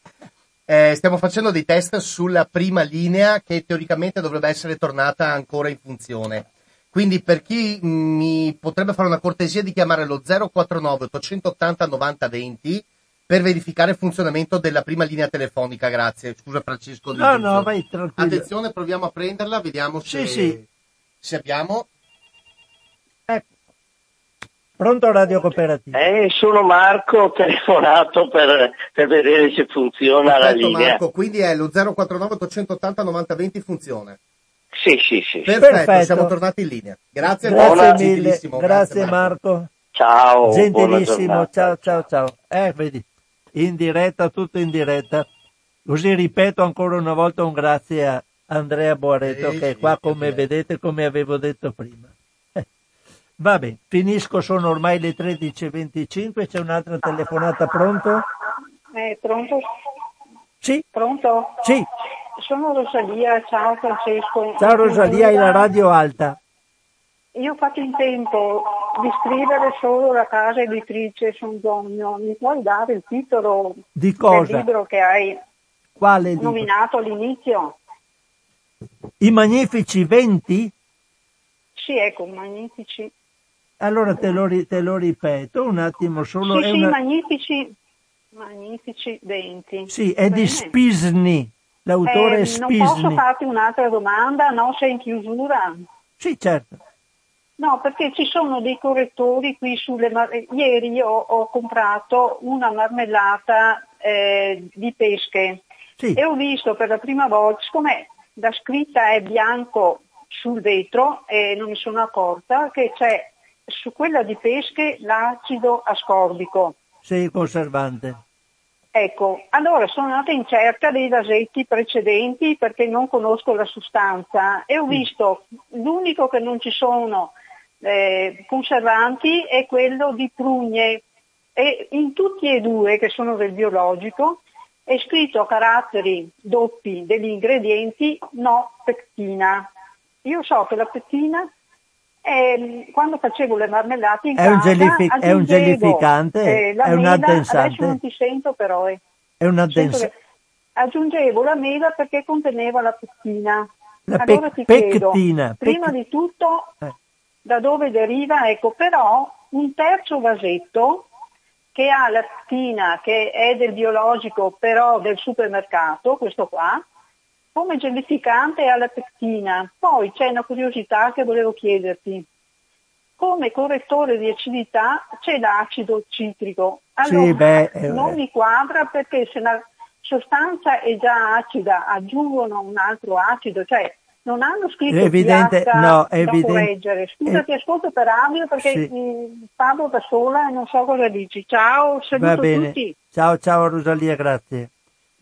Eh, stiamo facendo dei test sulla prima linea che teoricamente dovrebbe essere tornata ancora in funzione. Quindi per chi mi potrebbe fare una cortesia di chiamare lo 049 880 90 20 per verificare il funzionamento della prima linea telefonica, grazie. Scusa Francesco. No, no, vai tranquillo. Attenzione, proviamo a prenderla, vediamo se, sì, sì. se abbiamo. Pronto Radio Cooperativa? Eh, sono Marco, ho telefonato per, per vedere se funziona Perfetto, la linea. Marco, quindi è lo 049 880 90 20 funziona. Sì, sì, sì. Perfetto, Perfetto. siamo tornati in linea. Grazie, Grazie mille, gentilissimo, grazie Marco. Ciao. buona Gentilissimo, ciao ciao ciao. Eh, vedi, in diretta, tutto in diretta. Così ripeto ancora una volta un grazie a Andrea Boaretto Sì, che è sì, qua che come vedete, come avevo detto prima. Va bene, finisco, sono ormai le 13.25, c'è un'altra telefonata, pronto? Eh, pronto? Sì, Pronto? sì, Sono Rosalia, ciao Francesco. ciao Rosalia, hai la radio alta. Io ho fatto in tempo di scrivere solo la casa editrice Songogno. Mi puoi dare il titolo Di cosa? del libro che hai Quale libro? nominato all'inizio? I magnifici 20? Sì, ecco, Magnifici. Allora te lo, te lo ripeto un attimo solo. sì, sì, una- Magnifici, Magnifici 20. Sì, è di Bene. Spisni, l'autore Eh, è non posso Spisni. farti un'altra domanda? No, sei in chiusura? Sì, certo. No, perché ci sono dei correttori qui sulle Ieri io ho comprato una marmellata eh, di pesche Sì. e ho visto per la prima volta, siccome la scritta è bianco sul vetro e non mi sono accorta che c'è su quella di pesche l'acido ascorbico. Sei conservante. Ecco, allora sono andata in cerca dei vasetti precedenti perché non conosco la sostanza e ho visto l'unico che non ci sono eh, conservanti è quello di prugne e in tutti e due che sono del biologico è scritto a caratteri doppi degli ingredienti no pectina. Io so che la pectina è, quando facevo le marmellate in È un casa gelifi- è un gelificante? eh, È un addensante? Non ti sento però. eh. È un addensante. Aggiungevo la mela perché conteneva la pectina. La allora pec- ti chiedo, pectina, prima pec- di tutto, Eh. da dove deriva? Ecco, però un terzo vasetto che ha la pectina, che è del biologico, però del supermercato, questo qua, come gelificante ha la pectina. Poi c'è una curiosità che volevo chiederti. Come correttore di acidità c'è l'acido citrico. Allora, Sì, beh, eh, non mi quadra perché se la sostanza è già acida, aggiungono un altro acido, cioè non hanno scritto evidente- pH no, da evidente- correggere. Scusa, è- ti ascolto per radio perché Sì. parlo da sola e non so cosa dici. Ciao, saluto Va bene. tutti. Ciao, ciao Rosalia, grazie.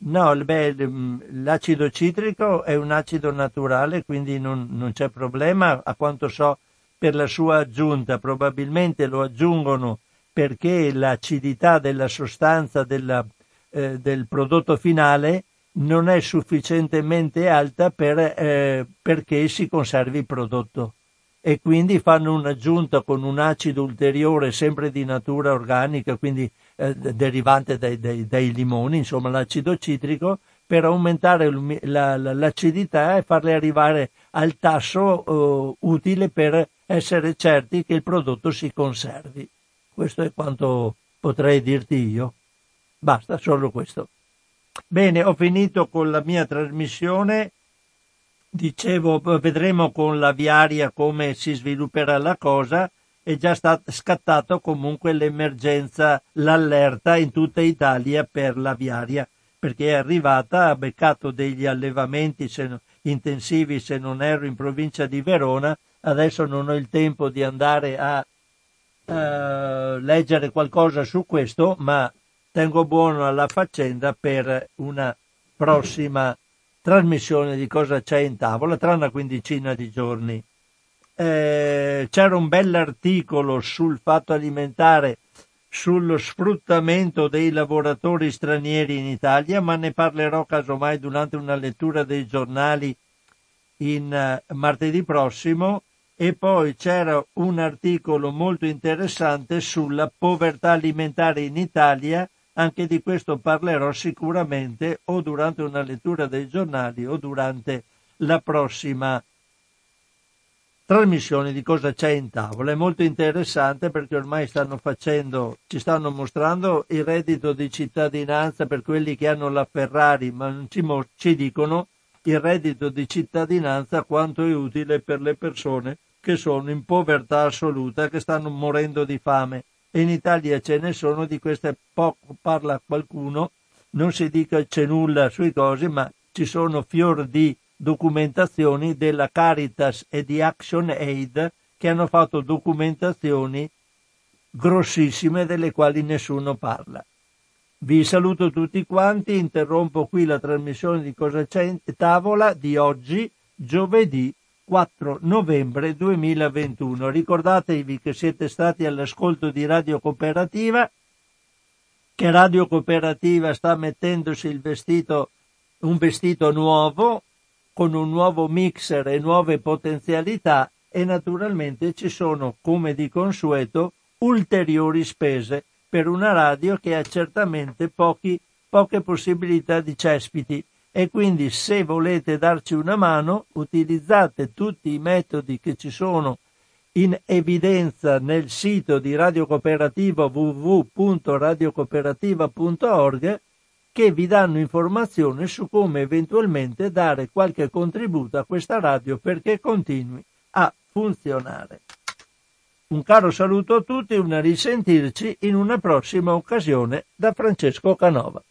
No, beh, il- l'acido citrico è un acido naturale, quindi non, non c'è problema, a quanto so, per la sua aggiunta. Probabilmente lo aggiungono perché l'acidità della sostanza della- eh, del prodotto finale non è sufficientemente alta per, eh, perché si conservi il prodotto e quindi fanno un'aggiunta con un acido ulteriore sempre di natura organica, quindi eh, derivante dai, dai- dai limoni, insomma l'acido citrico, per aumentare la- la- l'acidità e farle arrivare al tasso eh, utile per essere certi che il prodotto si conservi. Questo è quanto potrei dirti io. Basta, solo questo. Bene, ho finito con la mia trasmissione. Dicevo, vedremo con l'aviaria come si svilupperà la cosa. È già stato scattato comunque l'emergenza, l'allerta in tutta Italia per l'aviaria, perché è arrivata, ha beccato degli allevamenti se intensivi, se non erro, in provincia di Verona. Adesso non ho il tempo di andare a eh, leggere qualcosa su questo, ma tengo buono alla faccenda per una prossima trasmissione di cosa c'è in tavola tra una quindicina di giorni. Eh, c'era un bell'articolo sul fatto alimentare sullo sfruttamento dei lavoratori stranieri in Italia, ma ne parlerò casomai durante una lettura dei giornali in eh, martedì prossimo. E poi c'era un articolo molto interessante sulla povertà alimentare in Italia, anche di questo parlerò sicuramente o durante una lettura dei giornali o durante la prossima trasmissione di cosa c'è in tavola. È molto interessante perché ormai stanno facendo, ci stanno mostrando il reddito di cittadinanza per quelli che hanno la Ferrari, ma non ci, ci dicono il reddito di cittadinanza quanto è utile per le persone che sono in povertà assoluta, che stanno morendo di fame. E in Italia ce ne sono, di queste poco parla qualcuno, non si dica c'è nulla sui cose, ma ci sono fior di documentazioni della Caritas e di Action Aid che hanno fatto documentazioni grossissime delle quali nessuno parla. Vi saluto tutti quanti, interrompo qui la trasmissione di Cosa c'è tavola di oggi, giovedì 4 novembre 2021. Ricordatevi che siete stati all'ascolto di Radio Cooperativa, che Radio Cooperativa sta mettendosi il vestito, un vestito nuovo, con un nuovo mixer e nuove potenzialità e naturalmente ci sono, come di consueto, ulteriori spese per una radio che ha certamente pochi, poche possibilità di cespiti. E quindi se volete darci una mano utilizzate tutti i metodi che ci sono in evidenza nel sito di Radio Cooperativa www.radiocooperativa.org che vi danno informazioni su come eventualmente dare qualche contributo a questa radio perché continui a funzionare. Un caro saluto a tutti e una risentirci in una prossima occasione da Francesco Canova.